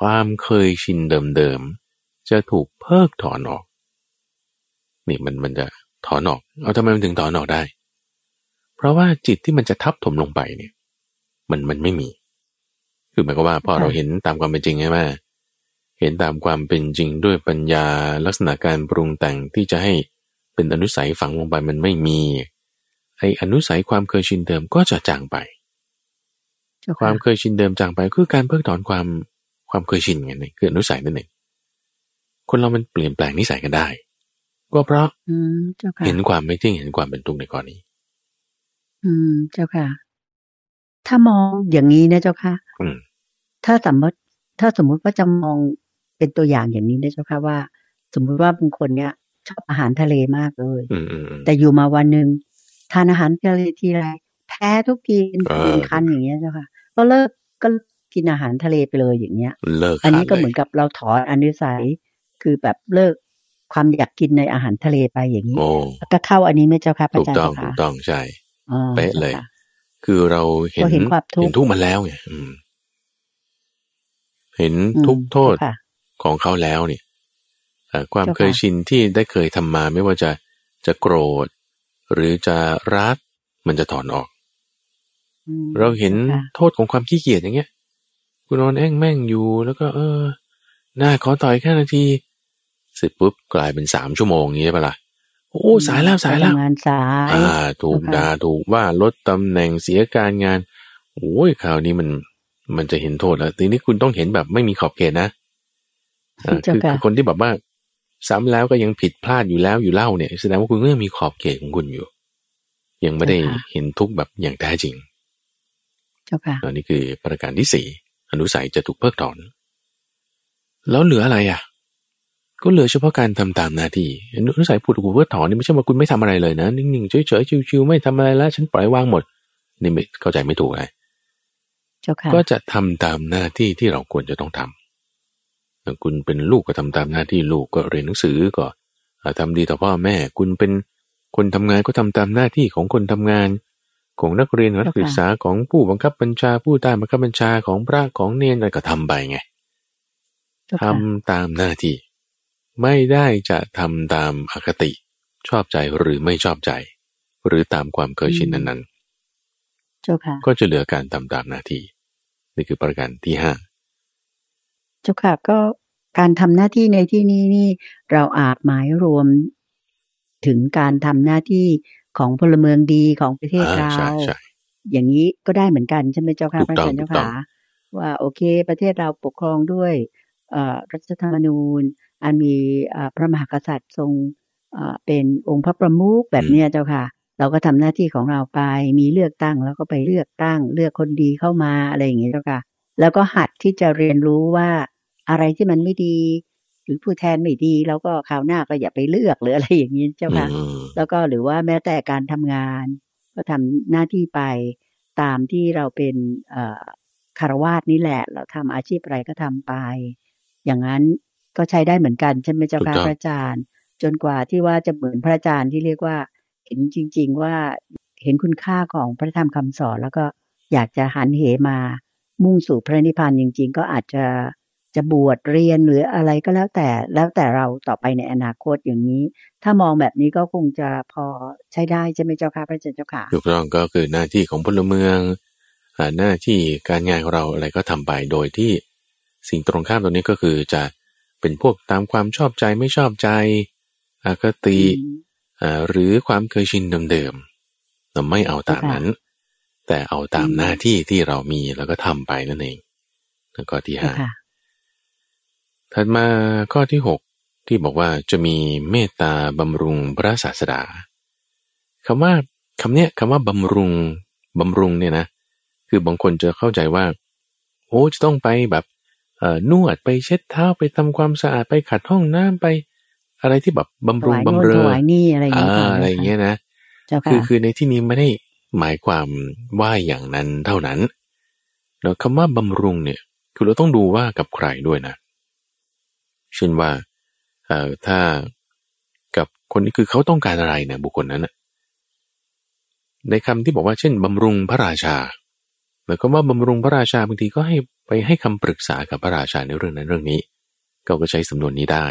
ความเคยชินเดิมๆ จะถูกเพิกถอนออก นี่มันมันจะถอนออก เอาทำไมมันถึงถอนออกได้ เพราะว่าจิตที่มันจะทับถมลงไปเนี่ย มันมันไม่มี คือหมายความว่าพอเราเห็นตามความเป็นจริงใช่ไหมเห็นตามความเป็นจริงด้วยปัญญาลักษณะการปรุงแต่งที่จะให้เป็นอนุสัยฝังลงไปมันไม่มี ไออนุสัยความเคยชินเดิมก็จะจางไป ความเคยชินเดิมจางไปคือการเพิกถอนความ ความเคยชินไงนี่คืออนุสัยนั่นเองคนเรามันเปลี่ยนแปลงนิสัยกันได้ ก็เพราะเห็นความไม่เที่ยงเห็นความเป็นทุกข์ในกรณีอืม เจ้าค่ะ ถ้ามองอย่างนี้นะเจ้าค่ะถ้าสมมติ ถ้าสมมุติว่าจะมองเป็นตัวอย่างอย่างนี้นะเจ้าค่ะว่า สมมุติว่าบางคนเนี้ยชอบอาหารทะเลมากเลยแต่อยู่มาวันหนึ่งทานอาหารทะเลทีไรแพ้ทุกทีเป็นคันอย่างเงี้ยเจ้าค่ะ ก็เลิกก็ กินอาหารทะเลไปเลยอย่างเงี้ยเลิกอันนี้ก็เหมือนกับเราถอนอนุสัยคือแบบเลิกความอยากกินในอาหารทะเลไปอย่างนี้ก็เข้าอันนี้ไหมเจ้าค่ะพระอาจารย์ถูกต้องถูกต้องใช่เป๊ะเลย คือเราเห็นเห็นทุกข์มาแล้วไงเห็นทุกโทษของเขาแล้วเนี่ยความเคยชินที่ได้เคยทำมาไม่ว่าจะจะโกรธ หรือจะรักมันจะถอนออก เราเห็นโทษของความขี้เกียจอย่างเงี้ย คุณนอนแอ่งแม่งอยู่ แล้วก็ เออ หน้าขอต่อยแค่นาที เสร็จปุ๊บกลายเป็นสามชั่วโมงอย่างนี้ใช่ปะล่ะโอ้สายแล้วสายแล้วงานสายอ่า ถูกด่าถูกว่าลดตำแหน่งเสียการงานโอ้ยคราวนี้มันมันจะเห็นโทษแล้วทีนี้คุณต้องเห็นแบบไม่มีขอบเขตนะคือคือคนที่แบบว่า ซ้ำแล้วก็ยังผิดพลาดอยู่แล้วอยู่เล่าเนี่ยแสดงว่าคุณก็ยังมีขอบเขตของคุณอยู่ ยังไม่ได้เห็นทุกแบบอย่างแท้จริงเจ้าค่ะอันนี้คือประการที่สี่ อนุสัยจะถูกเพิกถอน แล้วเหลืออะไรอะ ก็เหลือเฉพาะการทำตามหน้าที่ อนุสัยพูดถูกเพิกถอนนี่ไม่ใช่ว่าคุณไม่ทำอะไรเลยนะ นิ่งๆเฉยๆชิวๆไม่ทำอะไรแล้วฉันปล่อยวางหมด นี่ไม่เข้าใจไม่ถูกเลยก็จะทำตามหน้าที่ที่เราควรจะต้องทำคุณเป็นลูกก็ทำตามหน้าที่ลูกก็เรียนหนังสือก็ทำดีต่อพ่อแม่ คุณเป็นคนทำงานก็ทำตามหน้าที่ของคนทำงาน ของนักเรียนนักศึกษาของผู้บังคับบัญชาผู้ใต้บังคับบัญชาของพระของเนรอะไรก็ทำไปไงทำตามหน้าที่ ไม่ได้จะทำตามอคติ ชอบใจหรือไม่ชอบใจ หรือตามความเคยชินนั้นเจ้าค่ะก็จะเหลือการทำตามหน้าที่ นี่คือประการที่ห้าเจ้าค่ะก็การทำหน้าที่ในที่นี้นี่ เราอาจหมายรวมถึงการทำหน้าที่ ของพลเมืองดีของประเทศอ่าเราใช่ใช่อย่างนี้ก็ได้เหมือนกันใช่ไหมเจ้าค่ะถูกพระต้องอาจารย์เจ้าถูกต้องค่ะว่าโอเค ประเทศเราปกครองด้วยเอ่อรัฐธรรมนูญ อันมีเอ่อพระมหากษัตริย์ทรงเอ่อเป็นองค์พระประมุขแบบเนี้ยเจ้าค่ะ เราก็ทำหน้าที่ของเราไปมีเลือกตั้งแล้วก็ไปเลือกตั้ง เลือกคนดีเข้ามาอะไรอย่างเงี้ยเจ้าค่ะ แล้วก็หัดที่จะเรียนรู้ว่าอะไรที่มันไม่ดีห รือผู้แทนไม่ดีเราก็คราวหน้าก็อย่าไปเลือกหรืออะไรอย่างนี้เจ้าค่ะอืมแล้วก็หรือว่าแม้แต่การทำงาน ก็ทำหน้าที่ไปตามที่เราเป็นเอ่อคารวาสนี่แหละ เราทำอาชีพอะไรก็ทำไป อย่างนั้นก็ใช้ได้เหมือนกันใช่ไหมเจ้าค่ะถูกต้องพระอาจารย์ จนกว่าที่ว่าจะเหมือนพระอาจารย์ที่เรียกว่าเห็นจริง ๆ ว่าเห็นคุณค่าของพระธรรมคำสอน แล้วก็อยากจะหันเหมามุ่งสู่พระนิพพานจริง ๆ ก็อาจจะ จะบวชเรียนหรืออะไรก็แล้วแต่แล้วแต่เราต่อไปในอนาคตอย่างนี้ ถ้ามองแบบนี้ก็คงจะพอใช้ได้ใช่ไหมเจ้าค่ะพระอาจารย์เจ้าค่ะถูกต้องก็คือหน้าที่ของพลเมืองอ่าหน้าที่การงานของเราอะไรก็ทำไปโดยที่สิ่งตรงข้ามตรงนี้ก็คือจะเป็นพวกตามความชอบใจไม่ชอบใจอคติอืมอ่าหรือความเคยชินเดิมๆเราไม่เอาตามนั้น แต่เอาตามอืมหน้าที่ที่เรามีแล้วก็ทำไปนั่นเองแล้วก็ที่เจ้าห้าค่ะ ถัดมาข้อที่หกที่บอกว่าจะมีเมตตาบำรุงพระศาสดาคำว่าคำเนี้ยคำว่าบำรุงบำรุงเนี่ยนะ คือบางคนจะเข้าใจว่า โอ้จะต้องไปแบบเอ่อนวดไปเช็ดเท้าไปทำความสะอาดไปขัดห้องน้ำไป อะไรที่แบบบำถรุงวายโน่บำนเรถอวายนี่อะไรอย่างอ่าเงี้ยค่ะอะไรอย่างเงี้ยนะเจ้าคืค่ะอคือในที่นี้ไม่ได้หมายความว่าอย่างนั้นเท่านั้นแล้วคำว่าบำรุงเนี่ย คือเราต้องดูว่ากับใครด้วยนะ เช่นว่าเอ่อถ้ากับคนนี้คือเขาต้องการอะไรเนี่ยบุคคลนั้นน่ะในคำที่บอกว่าเช่นบำรุงพระราชาแล้วก็ว่าบำรุงพระราชาบางทีก็ให้ไปให้คำปรึกษากับพระราชาในเรื่องนั้นเรื่องนี้ก็ก็ใช้สำนวนนี้ได้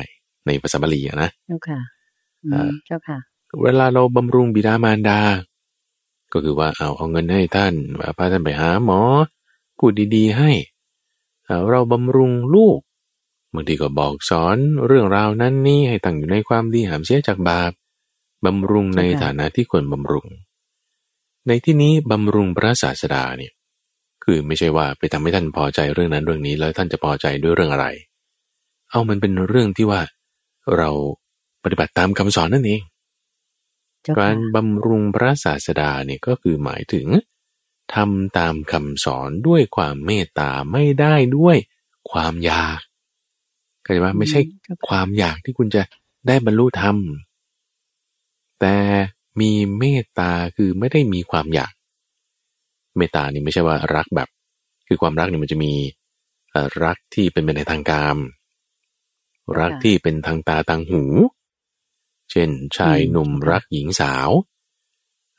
ในภาษาบาลีอะนะเจ้าค่ะอือ่ามเจ้าค่ะ เวลาเราบำรุงบิดามารดา ก็คือว่าเอาเอาเงินให้ท่านว่าพาท่านไปหาหมอพูดดีๆให้เอาเราบำรุงลูก บางทีก็บอกสอนเรื่องราวนั้นนี่ให้ตั้งอยู่ในความดีหามเสียจากบาปบำรุงในใช่ค่ะฐานะที่ควรบำรุง ในที่นี้บำรุงพระศาสดาเนี่ยคือไม่ใช่ว่าไปทำให้ท่านพอใจเรื่องนั้นเรื่องนี้แล้วท่านจะพอใจด้วยเรื่องอะไร เอามันเป็นเรื่องที่ว่าเราปฏิบัติตามคำสอนนั่นเองเจ้ากาค่ะรบำรุงพระศาสดาเนี่ยก็คือหมายถึงทำตามคำสอนด้วยความเมตตาไม่ได้ด้วยความอยาก เข้าใจว่าไม่ใช่อืเจ้าค่ะความอยากที่คุณจะได้บรรลุธรรม แต่มีเมตตาคือไม่ได้มีความอยาก เมตตานี่ไม่ใช่ว่ารักแบบ คือความรักเนี่ยมันจะมีเอ่อรักที่เป็นไปในทางกาม รักที่เป็นทางตาทางหู เช่นชายหนุ่มรักหญิงสาว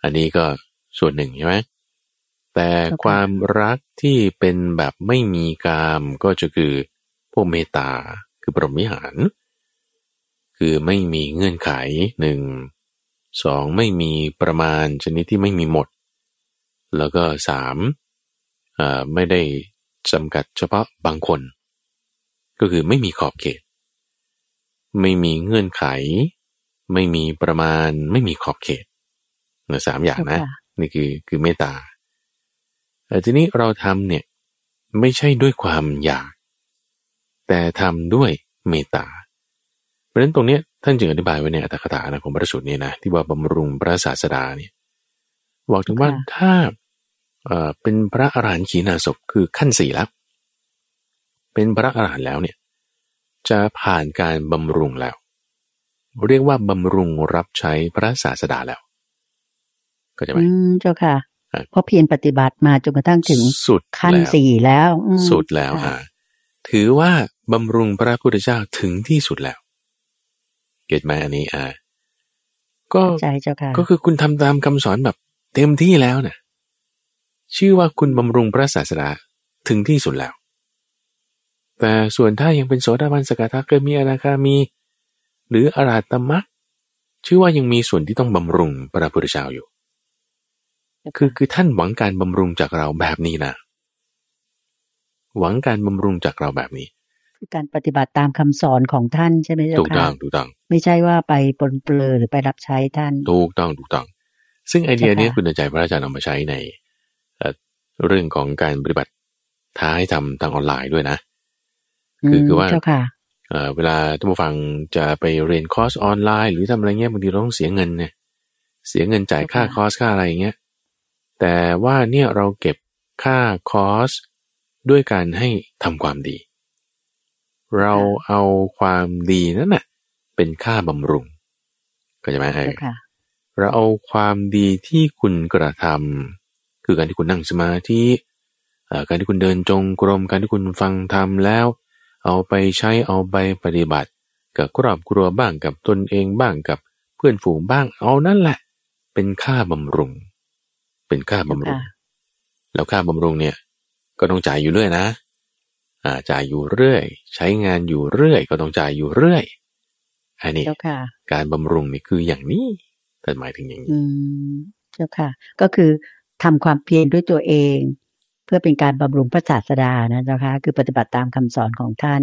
อันนี้ก็ส่วนหนึ่งใช่ไหมแต่ความรักที่เป็นแบบไม่มีกามก็จะคือพวกเมตตา คือปรหมิหาร คือไม่มีเงื่อนไขหนึ่งสองไม่มีประมาณชนิดที่ไม่มีหมด แล้วก็สามเอ่อไม่ได้จำกัดเฉพาะบางคน ก็คือไม่มีขอบเขต ไม่มีเงื่อนไข ไม่มีประมาณ ไม่มีขอบเขตเนี่ยสามอย่างนะเจ้าค่ะนี่คือคือเมตตาแต่ทีนี้เราทำเนี่ยไม่ใช่ด้วยความอยาก แต่ทำด้วยเมตตา เพราะฉะนั้นตรงเนี้ยท่านจึงอธิบายไว้ในอัตถกถานะของพระสูตรนี้นะที่ว่าบำรุงพระศาสดาเนี่ยบอกถึงว่าค่ะถ้าเอ่อเป็นพระอรหันต์ขีณาสพคือขั้นสี่แล้ว เป็นพระอรหันต์แล้วเนี่ยจะผ่านการบำรุงแล้ว เรียกว่าบำรุงรับใช้พระศาสดาแล้วก็จะไหมอืมเจ้าค่ะอะเพราะเพียรปฏิบัติมาจนกระทั่งถึงสุดขั้นแล้วสี่แล้วอืมสุดแล้วค่ะอะถือว่า บำรุงพระพุทธเจ้าถึงที่สุดแล้ว เก็ตไหมอันนี้อ่าก็เข้าใจเจ้าค่ะก็คือคุณทำตามคำสอนแบบเต็มที่แล้วนะชื่อว่าคุณบำรุงพระศาสดาถึงที่สุดแล้ว แต่ส่วนถ้ายังเป็นโสดาบันสกทาเกิดมีอนาคามี หรืออรหัตตมรรคชื่อว่ายังมีส่วนที่ต้องบำรุงพระพุทธเจ้าอยู่ คือคือท่านหวังการบำรุงจากเราแบบนี้นะหวังการบำรุงจากเราแบบนี้ คือการปฏิบัติตามคำสอนของท่านใช่ไหมเจ้าค่ะถูกต้องถูกต้องไม่ใช่ว่าไปปนเปลือหรือไปรับใช้ท่าน ถูกต้องถูกต้อง ซึ่งไอเดียนี้คุณใจพระอาจารย์เอามาใช้ในเรื่องของการปฏิบัติท้าให้ทำทางออนไลน์ด้วยนะ คือคือว่าเวลาท่านผู้ฟังจะไปเรียนคอร์สออนไลน์ หรือทำอะไรเงี้ยบางทีเราต้องเสียเงินเนี่ยเสียเงินจ่ายค่าคอร์สค่าอะไรเงี้ยแต่ว่าเนี่ยเราเก็บค่าคอร์สด้วยการให้ทำความดี เราเอาความดีนั่นแหะเป็นค่าบำรุงก็จะไหมไอ้เราเอาความดีที่คุณกระทำคือการที่คุณนั่งสมาธิการที่คุณเดินจงกรมการที่คุณฟังธรรมแล้ว เอาไปใช้เอาไปปฏิบัติ กับครอบครัวบ้างกับตนเองบ้างกับเพื่อนฝูงบ้างเอานั่นแหละ เป็นค่าบำรุง เป็นค่าบำรุง แล้วค่าบำรุงเนี่ย ก็ต้องจ่ายอยู่เรื่อยนะอ่า จ่ายอยู่เรื่อย ใช้งานอยู่เรื่อย ก็ต้องจ่ายอยู่เรื่อย อันนี้การบำรุงนี่คืออย่างนี้แต่หมายถึงอย่างนี้เจ้าค่ะ ก็คือทำความเพียรด้วยตัวเองพื่อเป็นการบำรุงพระศาสดานะเจ้าคะคือปฏิบัติตามคำสอนของท่าน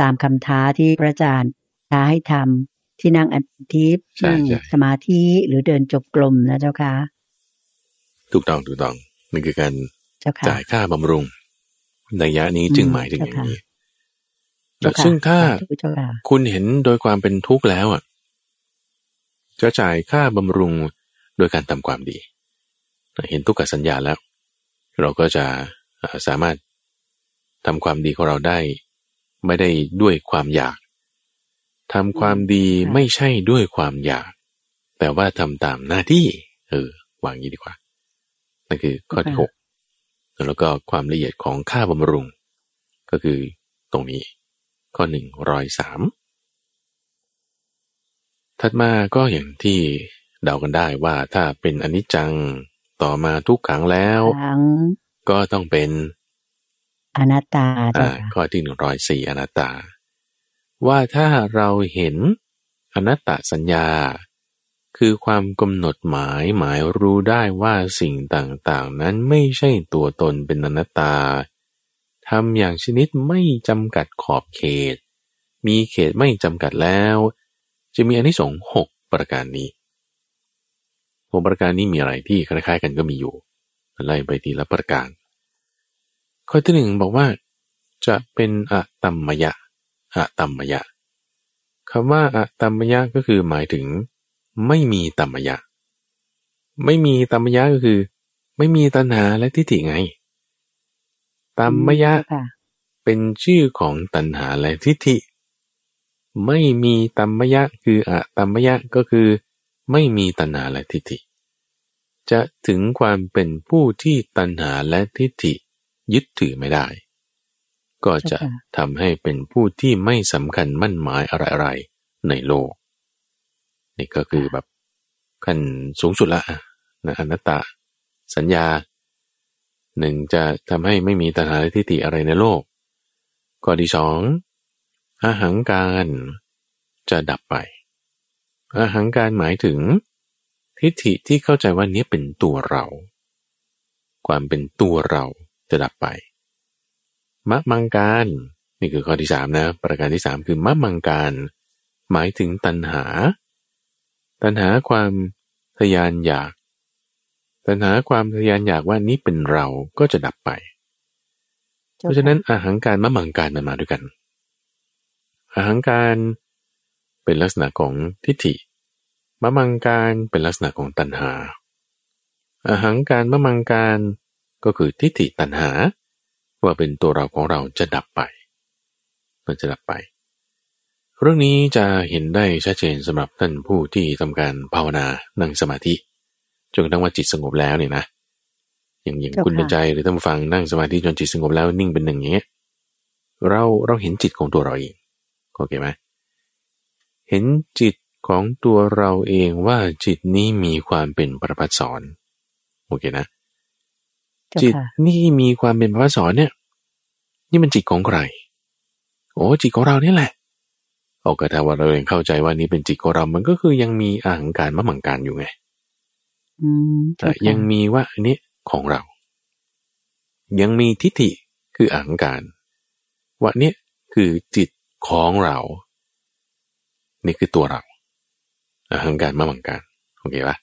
ตามคำท้าที่พระอาจารย์ท้าให้ทำที่นั่งอันทิพย์นั่งสมาธิหรือเดินจบกลมนะเจ้าคะถูกต้องถูกต้องนี่คือการจ่ายค่าบำรุงในยะนี้จึงหมายถึงอย่างนี้ซึ่งถ้าคุณเห็นโดยความเป็นทุกข์แล้วอะ จะจ่ายค่าบำรุงโดยการทำความดี เห็นทุกขสัญญาแล้ว เราก็จะสามารถทำความดีของเราได้ ไม่ได้ด้วยความอยากทำความดีไม่ใช่ด้วยความอยาก แต่ว่าทำตามหน้าที่ เออวางนี้ดีกว่านั่นคือข้อที่หก แล้วก็ความละเอียดของค่าบำรุง ก็คือตรงนี้ ข้อหนึ่งร้อยสามถัดมาก็อย่างที่เดากันได้ว่าถ้าเป็นอนิจจังต่อมาทุกขังแล้ว ก็ต้องเป็นอนัตตาข้อที่หนึ่งร้อยสี่อนัตตา ว่าถ้าเราเห็นอนัตตสัญญา คือความกำหนดหมายหมายรู้ได้ว่าสิ่งต่างๆ นั้นไม่ใช่ตัวตนเป็นอนัตตาทำอย่างชนิดไม่จำกัดขอบเขต มีเขตไม่จำกัดแล้ว จะมีอนิสงส์หกประการนี้หกประการนี้มีอะไรที่คล้ายๆกันก็มีอยู่ไล่ไปทีละประการ ข้อที่หนึ่งบอกว่า จะเป็นอะตัมมยะอะตัมมยะคำว่าอะตัมมยะก็คือหมายถึง ไม่มีตัมมยะ ไม่มีตัมมยะก็คือ ไม่มีตัณหาและทิฏฐิไงตัมมยะเป็นชื่อของตัณหาและทิฏฐิ ไม่มีตัมมยะคืออะตัมมยะก็คือ ไม่มีตัณหาและทิฏฐิ จะถึงความเป็นผู้ที่ตัณหาและทิฏฐิยึดถือไม่ได้ ก็จะทำให้เป็นผู้ที่ไม่สำคัญมั่นหมายอะไรๆในโลก นี่ก็คือแบบขั้นสูงสุดละนะอนัตตาสัญญาหนึ่งจะทำให้ไม่มีตัณหาและทิฏฐิอะไรในโลก ข้อที่สองอาหังการจะดับไปอหังการหมายถึง ทิฏฐิที่เข้าใจว่านี้เป็นตัวเรา ความเป็นตัวเราจะดับไปมะมังการนี่คือข้อที่สามนะ ประการที่สามคือมะมังการ หมายถึงตัณหา ตัณหาความทยานอยาก ตัณหาความทยานอยากว่านี้เป็นเราก็จะดับไป เพราะฉะนั้นอาหังการมะมังการมันมาด้วยกัน อาหังการเป็นลักษณะของทิฏฐิมะมังการเป็นลักษณะของตัณหา อาหังการมะมังการก็คือทิฏฐิตัณหา ว่าเป็นตัวเราของเราจะดับไป มันจะดับไป เรื่องนี้จะเห็นได้ชัดเจนสำหรับท่านผู้ที่ทำการภาวนานั่งสมาธิจนกระทั่งว่าจิตสงบแล้วเนี่ยนะ อย่างอย่างคุณเป็นใจหรือท่านฟังนั่งสมาธิจนจิตสงบแล้วนิ่งเป็นหนึ่งอย่างเงี้ยเราเราเห็นจิตของตัวเราเองโอเคไหมเห็นจิตของตัวเราเองว่าจิตนี้มีความเป็นประพัดสอนโอเคนะ จิตนี่มีความเป็นประพัดสอนเนี่ย นี่มันจิตของใครโอ้จิตของเรานี่แหละ โอ้ก็ถ้าว่าเราเองเข้าใจว่านี้เป็นจิตของเรา มันก็คือยังมีอาหังการมะมังการอยู่ไงอืมเจ้าอะค่ะยังมีว่าอันนี้ของเรา ยังมีทิฏฐิคืออหังการว่าเนี่ยคือจิตของเรา นี่คือตัวเราอหังการมามังการโอเคปะ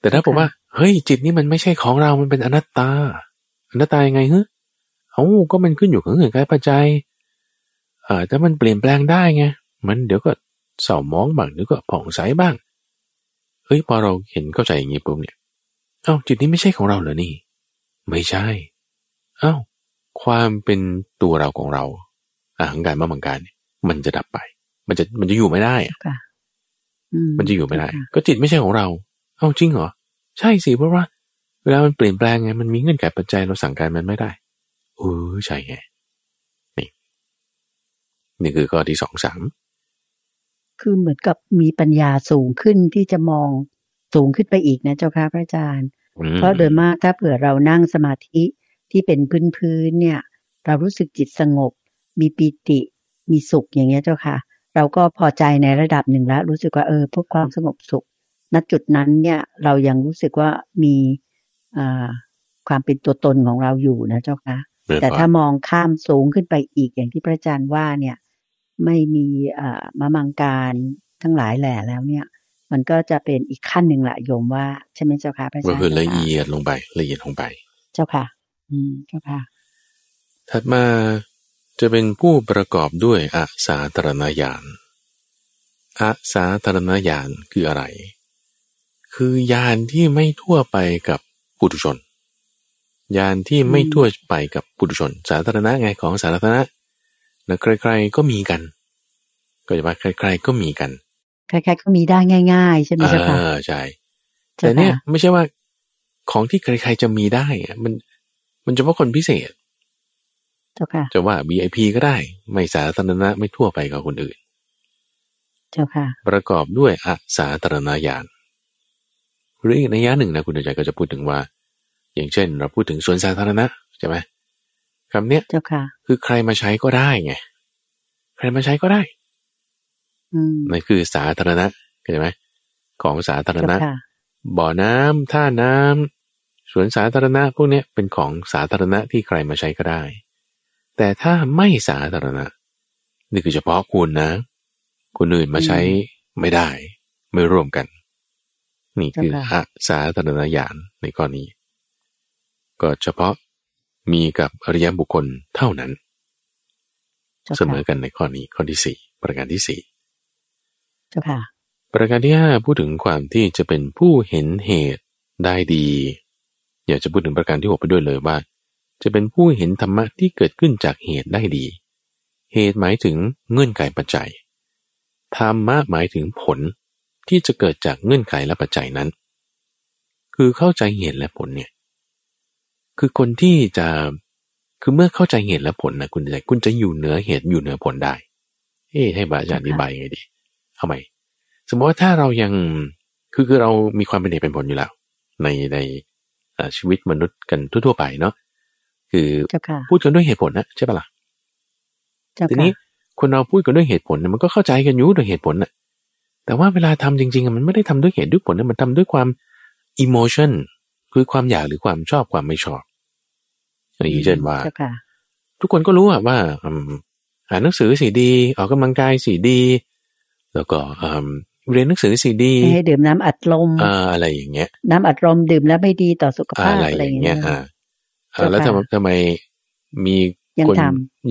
แต่ถ้าบอกว่า เฮ้ย จิตนี่มันไม่ใช่ของเรา มันเป็นอนัตตา อนัตตายังไงเฮ้เอ้าก็มันขึ้นอยู่กับเงื่อนไขปัจจัยเอ่อแต่มันเปลี่ยนแปลงได้ไงมันเดี๋ยวก็เศร้ามองบ้างเดี๋ยวก็ผ่องใสบ้างเฮ้ยพอเราเห็นเข้าใจอย่างนี้ปุ๊บเนี่ยเอ้าจิตนี้ไม่ใช่ของเราเหรอนี่ ไม่ใช่เอ้าความเป็นตัวเราของเราอาหังการมามังการเนี่ยมันจะดับไป มันจะมันจะอยู่ไม่ได้อะค่ะอืมันจะอยู่ไม่ได้เจ้าค่ะก็จิตไม่ใช่ของเรา เอ้าจริงเหรอใช่สิเพราะว่า เวลามันเปลี่ยนแปลงไงมันมีเงื่อนไขปัจจัยเราสั่งการมันไม่ได้เออใช่ไงนี่ นี่คือข้อที่สองสามคือเหมือนกับมีปัญญาสูงขึ้นที่จะมองสูงขึ้นไปอีกนะเจ้าค่ะพระอาจารย์อืมเพราะโดยมากถ้าเผื่อเรานั่งสมาธิที่เป็นพื้นๆเนี่ย เรารู้สึกจิตสงบ มีปีติ มีสุขอย่างเงี้ยเจ้าค่ะ เราก็พอใจในระดับหนึ่งแล้ว รู้สึกว่าเออพวกความสงบสุข ณจุดนั้นเนี่ยเรายังรู้สึกว่ามีอ่าความเป็นตัวตนของเราอยู่นะเจ้าค่ะเรียบแต่ร้อยถ้ามองข้ามสูงขึ้นไปอีกอย่างที่พระอาจารย์ว่าเนี่ย ไม่มีอ่ามะมังการทั้งหลายแหล่แล้วเนี่ย มันก็จะเป็นอีกขั้นหนึ่งละโยมว่าใช่ไหมเจ้าค่ะพระอาก็จารย์คือละจ้าค่ะเอียดลงไปละเอียดลงไป เจ้าค่ะ อืมเจ้าค่ะ ถัดมาจะเป็นผู้ประกอบด้วยอาสาธารณญาณอาสาธารณญาณคืออะไร คือญาณที่ไม่ทั่วไปกับปุถุชนญาณที่ไม่อืมทั่วไปกับปุถุชน สาธารณะไงของสาธารณะ นะใครๆก็มีกัน ก็จะว่าใครๆก็มีกัน ใครๆก็มีได้ง่าย ๆ ใช่ไหมเอเจ้าค่ะอใช่เจ้าแต่เนี่ยค่ะไม่ใช่ว่าของที่ใครๆจะมีได้อะมันมันเฉพาะคนพิเศษเจ้าค่ะจะว่า VIP ก็ได้ ไม่สาธารณะไม่ทั่วไปกับคนอื่น เจ้าค่ะ ประกอบด้วยอาสาธารณญาณหรืออีกในยะหนึ่งนะคุณเดชใจก็จะพูดถึงว่า อย่างเช่น เราพูดถึงสวนสาธารณะใช่ไหม คำเนี้ยเจ้าค่ะ คือใครมาใช้ก็ได้ไง ใครมาใช้ก็ได้อืมนั่นคือสาธารณะเข้าใจไหมของสาธารเจ้าณะค่ะบ่อน้ำท่าน้ำสวนสาธารณะพวกเนี้ยเป็นของสาธารณะที่ใครมาใช้ก็ได้ แต่ถ้าไม่สาธารณะ นี่คือเฉพาะคุณนะคนอื่นมาใช้ไม่ได้ ไม่ร่วมกัน นี่คือเจ้าค่ะอาสาธารณญาณในข้อนี้ก็เฉพาะ มีกับอริยบุคคลเท่านั้นเจ้าเสมค่ะอกันในข้อนี้ข้อที่สี่ประการที่สี่เจ้าค่ะ ประการที่ห้าพูดถึงความที่จะเป็นผู้เห็นเหตุได้ดี อยากจะพูดถึงประการที่หกไปด้วยเลยว่า จะเป็นผู้เห็นธรรมะที่เกิดขึ้นจากเหตุได้ดี เหตุหมายถึงเงื่อนไขปัจจัยธรรมะหมายถึงผลที่จะเกิดจากเงื่อนไขและปัจจัยนั้น คือเข้าใจเหตุและผลเนี่ย คือคนที่จะคือเมื่อเข้าใจเหตุและผลนะคุณจะคุณจะอยู่เหนือเหตุอยู่เหนือผลได้เอ๊ะให้บาอาจารย์อธิบายยังไงดีเอาใหม่สมมติว่าถ้าเรายังคือคือเรามีความเป็นเหตุเป็นผลอยู่แล้ว ในในเอ่อชีวิตมนุษย์กันทั่ว ๆ ไปเนาะคือเจ้าค่ะพูดกันด้วยเหตุผลนะใช่ปะล่ะเจ้าทีค่ะนี้คนเราพูดกันด้วยเหตุผลเนี่ยมันก็เข้าใจกันอยู่ด้วยเหตุผลน่ะแต่ว่าเวลาทำจริงๆอะมันไม่ได้ทำด้วยเหตุด้วยผลนะมันทำด้วยความอิโมชัน คือความอยากหรือความชอบความไม่ชอบอย่างนี้เช่นว่าเจ้าค่ะทุกคนก็รู้อะว่าอืมอ่านหนังสือสีดี ออกกำลังกายสีดี แล้วก็อืมเรียนหนังสือสีดีไม่ให้ดื่มน้ำอัดลมอ่าอะไรอย่างเงี้ย น้ำอัดลมดื่มแล้วไม่ดีต่อสุขภาพอะไรอะไรออย่างย่างเงี้เงี้ยยอ่าเจ้าอ่าแล้วทำไมค่ะทำไมมียังคนท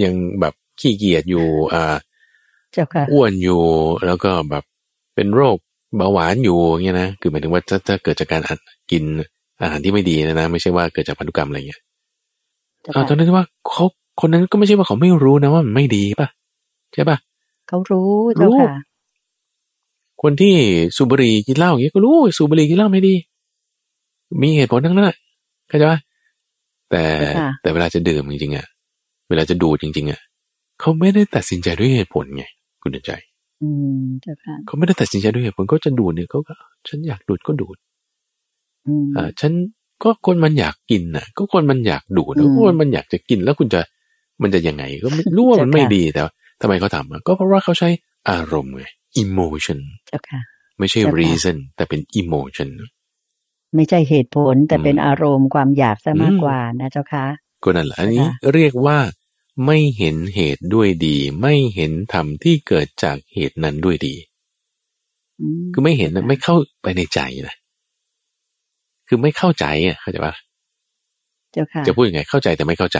ยังแบบขี้เกียจอยู่ อ่าเจ้าค่ะอ้วนอยู่แล้วก็แบบเป็นโรคเบาหวานอยู่เงี้ยนะคือหมายถึงว่าถ้าถ้าเกิดจากการอัดกิน อาหารที่ไม่ดีนะนะไม่ใช่ว่าเกิดจากพันธุกรรมอะไรเงี้ยเจ้าอ่าค่ะตอนนั้นว่าเขาคนนั้นก็ไม่ใช่ว่าเขาไม่รู้นะว่ามันไม่ดีป่ะใช่ป่ะเขารู้เจ้าค่ะคนที่สูบบุหรี่กินเหล้าอย่างเงี้ยก็รู้สูบบุหรี่กินเหล้าไม่ดี มีเหตุผลทั้งนั้นแหละเข้าใจปะแต่ค่ะแต่เวลาจะดื่มจริงๆอะเวลาจะดูดจริง ๆอะเขาไม่ได้ตัดสินใจด้วยเหตุผลไง คุณเดินใจ อืมเจ้าค่ะเขาไม่ได้ตัดสินใจด้วยเหตุผลเขาจะดูดเนี่ยเขาก็ ฉันอยากดูดก็ดูด อืมอ่าฉันก็คนมันอยากกินน่ะ ก็คนมันอยากดูดอืมก็คนมันอยากจะกินแล้วคุณจะมันจะยังไง ก็ไม่รู้ว่ามันจะค่ะไม่ดีแต่ว่าทำไมเขาทำอะก็เพราะว่าเขาใช้อารมณ์ไง emotion เจ้าค่ะไม่ใช่จะค่ะ reason แต่เป็น emotion ไม่ใช่เหตุผลแต่อืมเป็นอารมณ์ความอยากซะมากอืมกว่านะเจ้าค่ะก็นั่นแหละอันนี้ค่ะเรียกว่าไม่เห็นเหตุด้วยดี ไม่เห็นธรรมที่เกิดจากเหตุนั้นด้วยดีอืมคือไม่เห็นนะไม่เข้าไปในใจนะ คือไม่เข้าใจอะเข้าใจปะเจ้าค่ะจะพูดยังไงเข้าใจแต่ไม่เข้าใจ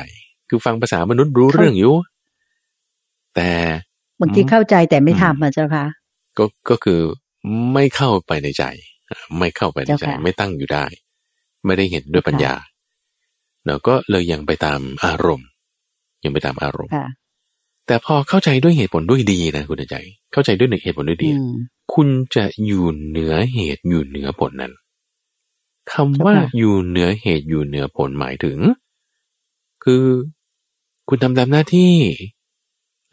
คือฟังภาษามนุษย์รู้เรื่องอยู่ แต่บางทีเข้าใจแต่ไม่อืมทำอะเจ้าค่ะก็ก็คือไม่เข้าไปในใจอะไม่เข้าไปในใจเจ้าค่ะไม่ตั้งอยู่ได้ ไม่ได้เห็นด้วยปัญญาเราก็เลยยังไปตามอารมณ์ ยังไปตามอารมณ์ค่ะแต่พอเข้าใจด้วยเหตุผลด้วยดีนะคุณใจ เข้าใจด้วยเหตุผลด้วยดีอืมคุณจะอยู่เหนือเหตุอยู่เหนือผลนั้น คำว่าเจ้าค่ะอยู่เหนือเหตุอยู่เหนือผลหมายถึง คือคุณทำตามหน้าที่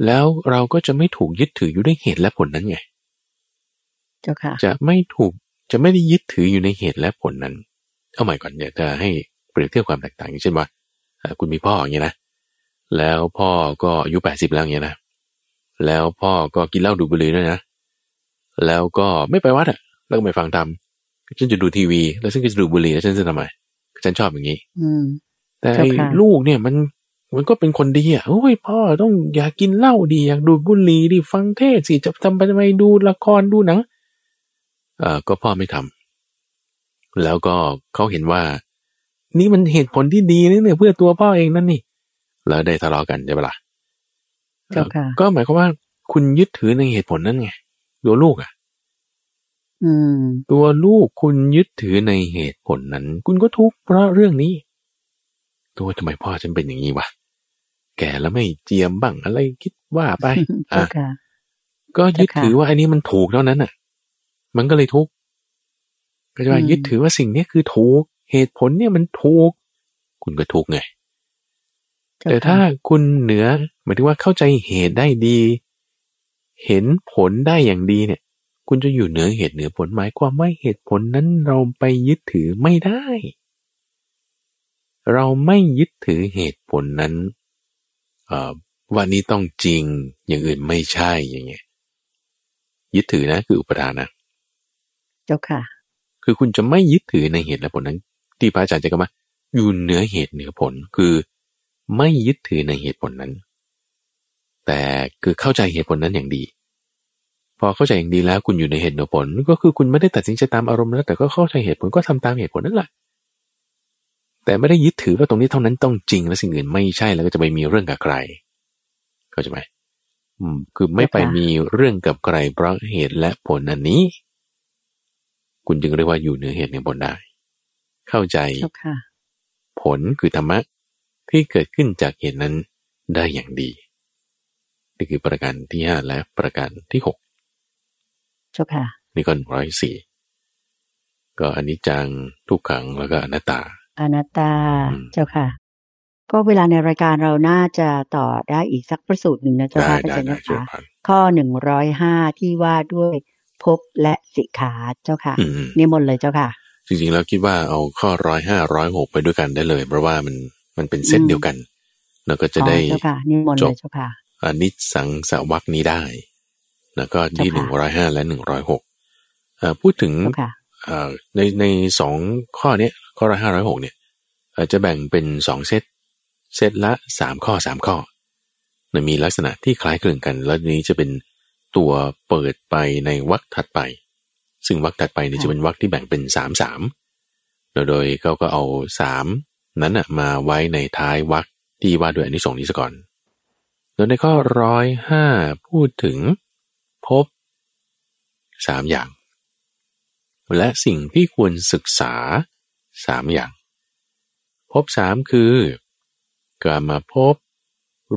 แล้วเราก็จะไม่ถูกยึดถืออยู่ด้วยเหตุและผลนั้นไงเจ้าค่ะจะไม่ถูกจะไม่ได้ยึดถืออยู่ในเหตุและผลนั้น เอาใหม่ก่อนเนี่ยจะให้เปรียบเทียบความแตกต่างอย่างเช่นว่าเอ่อคุณมีพ่ออย่างเงี้ยนะแล้วพ่อก็อายุแปดสิบแล้วอย่างเงี้ยนะแล้วพ่อก็กินเหล้าดูดบุหรี่ด้วยนะแล้วก็ไม่ไปวัดอะแล้วก็ไม่ฟังธรรม ฉันจะดูทีวี แล้วฉันก็จะดูบุหรี่แล้วฉันจะทำไมฉันชอบอย่างนี้อืมแต่เจ้าไอ้ค่ะลูกเนี่ยมันมันก็เป็นคนดีอะโอ้ยพ่อต้องอยากกินเหล้าดีอยากดูดบุหรี่ดิฟังเทศน์สิจะทำไปทำไมดูละครดูหนังเอ่อก็พ่อไม่ทำแล้วก็เขาเห็นว่า นี่มันเหตุผลที่ดีนี่เนี่ยเพื่อตัวพ่อเองนั่นนี่ แล้วได้ทะเลาะกันใช่ปะล่ะเจ้าค่ะเอ่อก็หมายความว่า คุณยึดถือในเหตุผลนั้นไงตัวลูกอะอืม ตัวลูกคุณยึดถือในเหตุผลนั้น คุณก็ทุกข์เพราะเรื่องนี้ ตัวทำไมพ่อฉันเป็นอย่างนี้วะแก่แล้วไม่เจียมบ้างอะไรคิดว่าไปเจ้าอะค่ะก็ยึดเจ้าค่ะถือว่าอันนี้มันถูกเท่านั้นน่ะ มันก็เลยทุกข์ก็จะว่าอืมยึดถือว่าสิ่งเนี้ยคือถูก เหตุผลเนี่ยมันถูก คุณก็ทุกข์ไงเจ้าแต่ค่ะถ้าคุณเหนือหมายถึงว่าเข้าใจเหตุได้ดี เห็นผลได้อย่างดีเนี่ย คุณจะอยู่เหนือเหตุเหนือผลหมายความว่าเหตุผลนั้นเราไปยึดถือไม่ได้ เราไม่ยึดถือเหตุผลนั้นเอ่อว่านี้ต้องจริงอย่างอื่นไม่ใช่อย่างเงี้ยยึดถือนะคืออุปทานนะเจ้าค่ะ คือคุณจะไม่ยึดถือในเหตุและผลนั้น ที่พระอาจารย์จะกล่าวว่าอยู่เหนือเหตุเหนือผลคือไม่ยึดถือในเหตุผลนั้น แต่คือเข้าใจเหตุผลนั้นอย่างดี พอเข้าใจอย่างดีแล้วคุณอยู่ในเหตุเหนือผล ก็คือคุณไม่ได้ตัดสินใจตามอารมณ์แล้วแต่ก็เข้าใจเหตุผลก็ทำตามเหตุผลนั่นแหละแต่ไม่ได้ยึดถือว่าตรงนี้เท่านั้นต้องจริงและสิ่งอื่นไม่ใช่แล้วก็จะไปมีเรื่องกับใคร เข้าใจไหมอืมคือไม่ไปมีเรื่องกับใครเพราะเหตุและผลอันนี้ คุณจึงเรียกว่าอยู่เหนือเหตุเหนือผลได้ เข้าใจเจ้าค่ะผลคือธรรมะที่เกิดขึ้นจากเหตุนั้นได้อย่างดี นี่คือประการที่ห้าและประการที่หกเจ้าค่ะ นี่ก็ร้อยสี่ก็อันนี้จังทุกขังแล้วก็อนัตตา อนัตตาอืมเจ้าค่ะ ก็เวลาในรายการเราน่าจะต่อได้อีกสักประสูตรหนึ่งนะเจ้าได้ค่ะพระได้อาจารย์ได้นะช่วยคะพันข้อหนึ่งร้อยห้าที่ว่าด้วยภพและสิกขาเจ้าค่ะอืมอืมนิมนต์เลยเจ้าค่ะ จริงๆแล้วคิดว่าเอาข้อร้อยห้าร้อยหกไปด้วยกันได้เลย เพราะว่ามันมันเป็นเซตอืมเดียวกัน แล้วก็จะได้อ๋อเจ้าค่ะนิมนต์จเลบยเจ้าค่ะอนิจสังสวักนี้ได้ แล้วก็ที่หเจ้านึ่งค่ะร้อยห้าและหนึ่งร้อยหกพูดถึงเจ้าค่ะเอ่อในในสองข้อเนี้ยข้อร้อยห้าร้อยหกเนี่ยเอ่อจะแบ่งเป็นสองเซตเซตละสามข้อสามข้อเนี่ยมีลักษณะที่คล้ายคลึงกัน แล้วนี้จะเป็นตัวเปิดไปในวรรคถัดไป ซึ่งวรรคถัดไปเนี่ยค่ะจะเป็นวรรคที่แบ่งเป็นสามสามโดยโดยเขาก็เอาสามนั้นน่ะมาไว้ในท้ายวรรคที่ว่าด้วยอนนิสงส์นี้ซะก่อนโดยในข้อร้อยห้าพูดถึง พบสามอย่าง และสิ่งที่ควรศึกษาสามอย่าง พบสามคือกามาพบ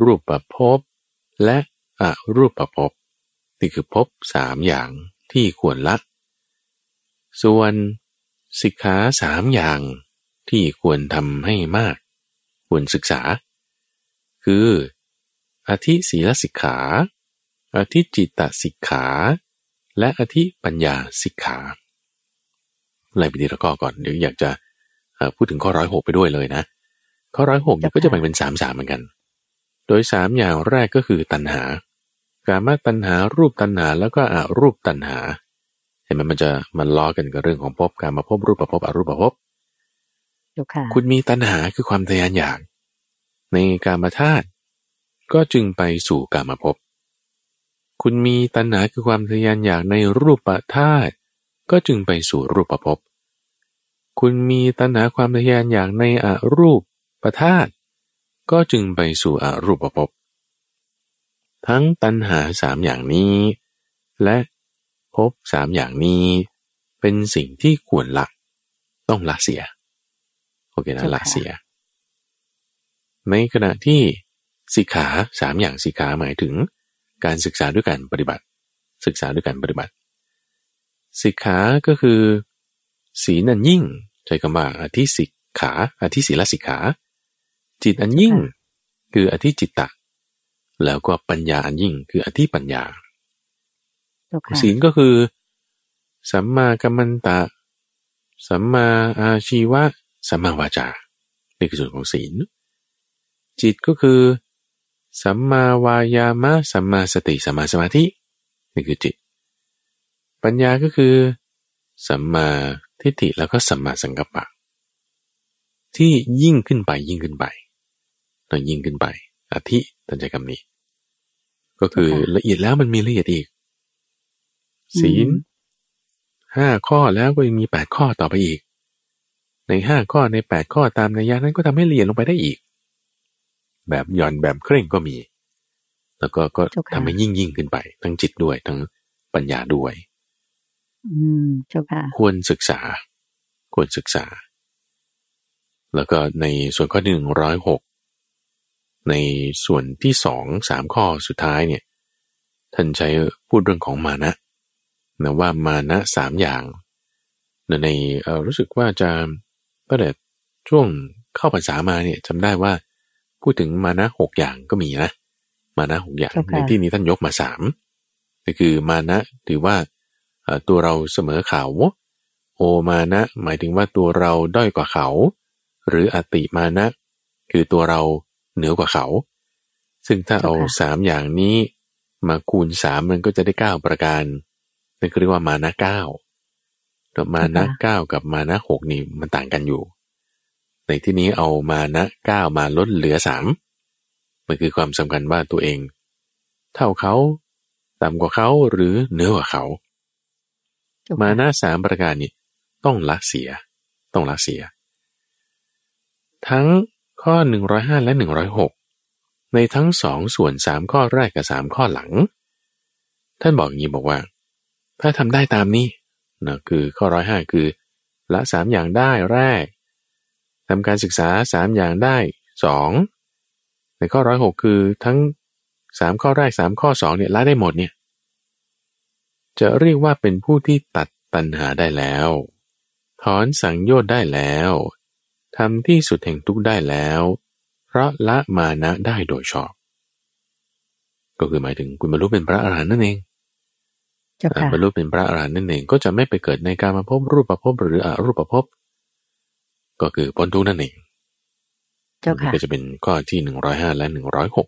รูปประพบ และอรูปประพบนี่คือพบสามอย่างที่ควรละ ส่วนสิกขาสามอย่างที่ควรทำให้มาก ควรศึกษา คืออธิศีลสิกขา อธิจิตตสิกขา และอธิปัญญาสิกขาไล่ไปทีละข้อก่อนเดี๋ยวอยากจะเอ่อพูดถึงข้อร้อยหกไปด้วยเลยนะ ข้อร้อยหกเนี่ยเจ้าค่ะก็จะแบ่งเป็นสามสามเหมือนกัน โดยสามอย่างแรกก็คือตัณหา กามตัณหารูปตัณหาแล้วก็อรูปตัณหาห็นไหมมันจะมันล้อกันกับเรื่องของภพการมาพบรูปประพบอรูปประพบเจ้าค่ะคุณมีตัณหาคือความทะยานอยาก ในการมาธาตุก็จึงไปสู่การมาพบ คุณมีตัณหาคือความทะยานอยากในรูปธาตุก็จึงไปสู่รูปประพบคุณมีตัณหาความทะยานอยากในอรูปประธาตุก็จึงไปสู่อรูปประพบทั้งตัณหาสามอย่างนี้ และพบสามอย่างนี้ เป็นสิ่งที่ควรละต้องละเสีย โอเคนะละเสีย ในขณะที่สิกขาสามอย่างสิกขาหมายถึง การศึกษาด้วยการปฏิบัติ ศึกษาด้วยการปฏิบัติสิกขา ก็คือ ศีลอันยิ่งใช้คำว่าอธิสิกขาอธิศีลสิกขา จิตอันยิ่ง คืออธิจิตตะ แล้วก็ปัญญาอันยิ่ง คืออธิปัญญาศีลก็คือ สัมมากัมมันตะ สัมมาอาชีวะ สัมมาวาจานี่คือส่วนของศีล จิตก็คือ สัมมาวายามะสัมมาสติสัมมาสมาธินี่คือจิต ปัญญาก็คือสัมมาทิฏฐิแล้วก็สัมมาสังกัปปะ ที่ยิ่งขึ้นไปยิ่งขึ้นไปต้องยิ่งขึ้นไปอธิตั้งใจคำนี้ ก็คือละเอียดแล้วมันมีละเอียดอีก ศีลห้าข้อแล้วก็ยังมีแปดข้อต่อไปอีก ในห้าข้อในแปดข้อตามนัยยะนั้นก็ทำให้เรียนลงไปได้อีก แบบหย่อนแบบเคร่งก็มี แล้วก็ก็ทำให้ยิ่งยิ่งขึ้นไป ทั้งจิตด้วยทั้งปัญญาด้วย อืมเจ้าค่ะควรศึกษา ควรศึกษา แล้วก็ในส่วนข้อหนึ่งร้อยหกในส่วนที่สองสามข้อสุดท้ายเนี่ย ท่านใช้พูดเรื่องของมานะนะว่ามานะสามอย่างในรู้สึกว่าจะตั้งแต่ช่วงเข้าภาษามาเนี่ยจำได้ว่า พูดถึงมานะหกอย่างก็มีนะ มานะหกอย่างในที่นี้ท่านยกมาสามก็คือมานะถือว่าตัวเราเสมอเขาโอมานะหมายถึงว่าตัวเราด้อยกว่าเขา หรืออติมานะ คือตัวเราเหนือกว่าเขา ซึ่งถ้าเอาสามอย่างนี้มาคูณสามมันก็จะได้เก้าประการนั่นเรียกว่ามานะเก้าแต่มานะเก้ากับมานะหกนี่มันต่างกันอยู่ ในที่นี้เอามานะเก้ามาลดเหลือสามมันคือความสำคัญว่าตัวเอง เท่าเขาต่ำกว่าเขาหรือเหนือกว่าเขา มานะสามประการนี้ต้องละเสีย ต้องละเสีย ทั้งข้อหนึ่งร้อยห้าและหนึ่งร้อยหกในทั้งสองส่วนสามข้อแรกกับสามข้อหลัง ท่านบอกอย่างนี้บอกว่า ถ้าทำได้ตามนี้นะคือข้อร้อยห้าคือ ละสามอย่างได้แรก ทำการศึกษาสามอย่างได้สองในข้อร้อยหกคือทั้งสามข้อแรกสามข้อสองเนี่ยละได้หมดเนี่ยจะเรียกว่าเป็นผู้ที่ตัดตัณหาได้แล้ว ถอนสังโยชน์ได้แล้วทำที่สุดแห่งทุกได้แล้ว เพราะละมานะได้โดยชอบ ก็คือหมายถึงคุณบรรลุเป็นพระอรหันต์นั่นเองบรรลุเป็นพระอรหันต์นั่นเองก็จะไม่ไปเกิดในการมาพบรูปประพบหรืออรูปประพบ ก็คือพ้นทุกนั่นเองเจ้าค่ะก็จะเป็นข้อที่หนึ่งร้อยห้าและหนึ่งร้อยหก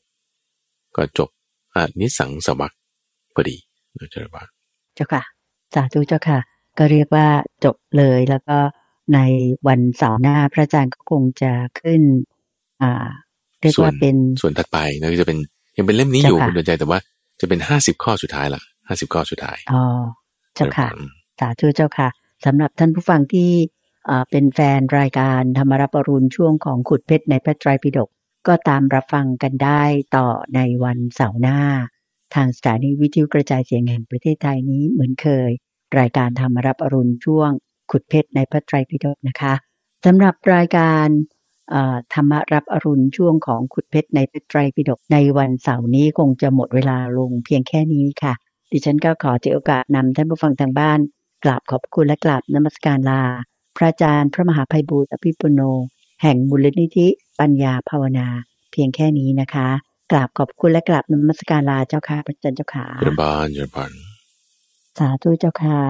ก็จบอานิสังสวักพอดีนะเจ้าค่ะเจ้าค่ะ สาธุเจ้าค่ะ ก็เรียกว่าจบเลยแล้วก็ในวันเสาร์หน้าพระอาจารย์ก็คงจะขึ้น อ่า เรียกว่าเป็นส่วนถัดไปนะจะเป็นยังเป็นเล่มนี้อยู่คุณเดินใจแต่ว่าจะเป็นห้าสิบข้อสุดท้ายละห้าสิบข้อสุดท้ายอ๋อเจ้าค่ะ สาธุเจ้าค่ะสำหรับท่านผู้ฟังที่ เป็นแฟนรายการธรรมรับรุณช่วงของขุดเพชรในพระไตรปิฎกก็ตามรับฟังกันได้ต่อในวันเสาร์หน้า ทางสถานีวิทยุกระจายเสียงแห่งประเทศไทยนี้เหมือนเคย รายการธรรมรับอรุณช่วง ขุดเพชรในพระไตรปิฎกนะคะสำหรับรายการธรรมรับอรุณช่วงของขุดเพชรในพระไตรปิฎกในวันเสาร์นี้คงจะหมดเวลาลงเพียงแค่นี้ค่ะ ดิฉันก็ขอถือโอกาสนำท่านผู้ฟังทางบ้าน กราบขอบคุณและกราบนมัสการลา พระอาจารย์พระมหาภัยบูร์อภิปุโน แห่งมูลนิธิปัญญาภาวนา เพียงแค่นี้นะคะกราบขอบคุณและกราบนมัสการลาเจ้าค่ะพระอาจารย์เจ้าค่ะเจริญบานเจริญบานสาธุเจ้าค่ะ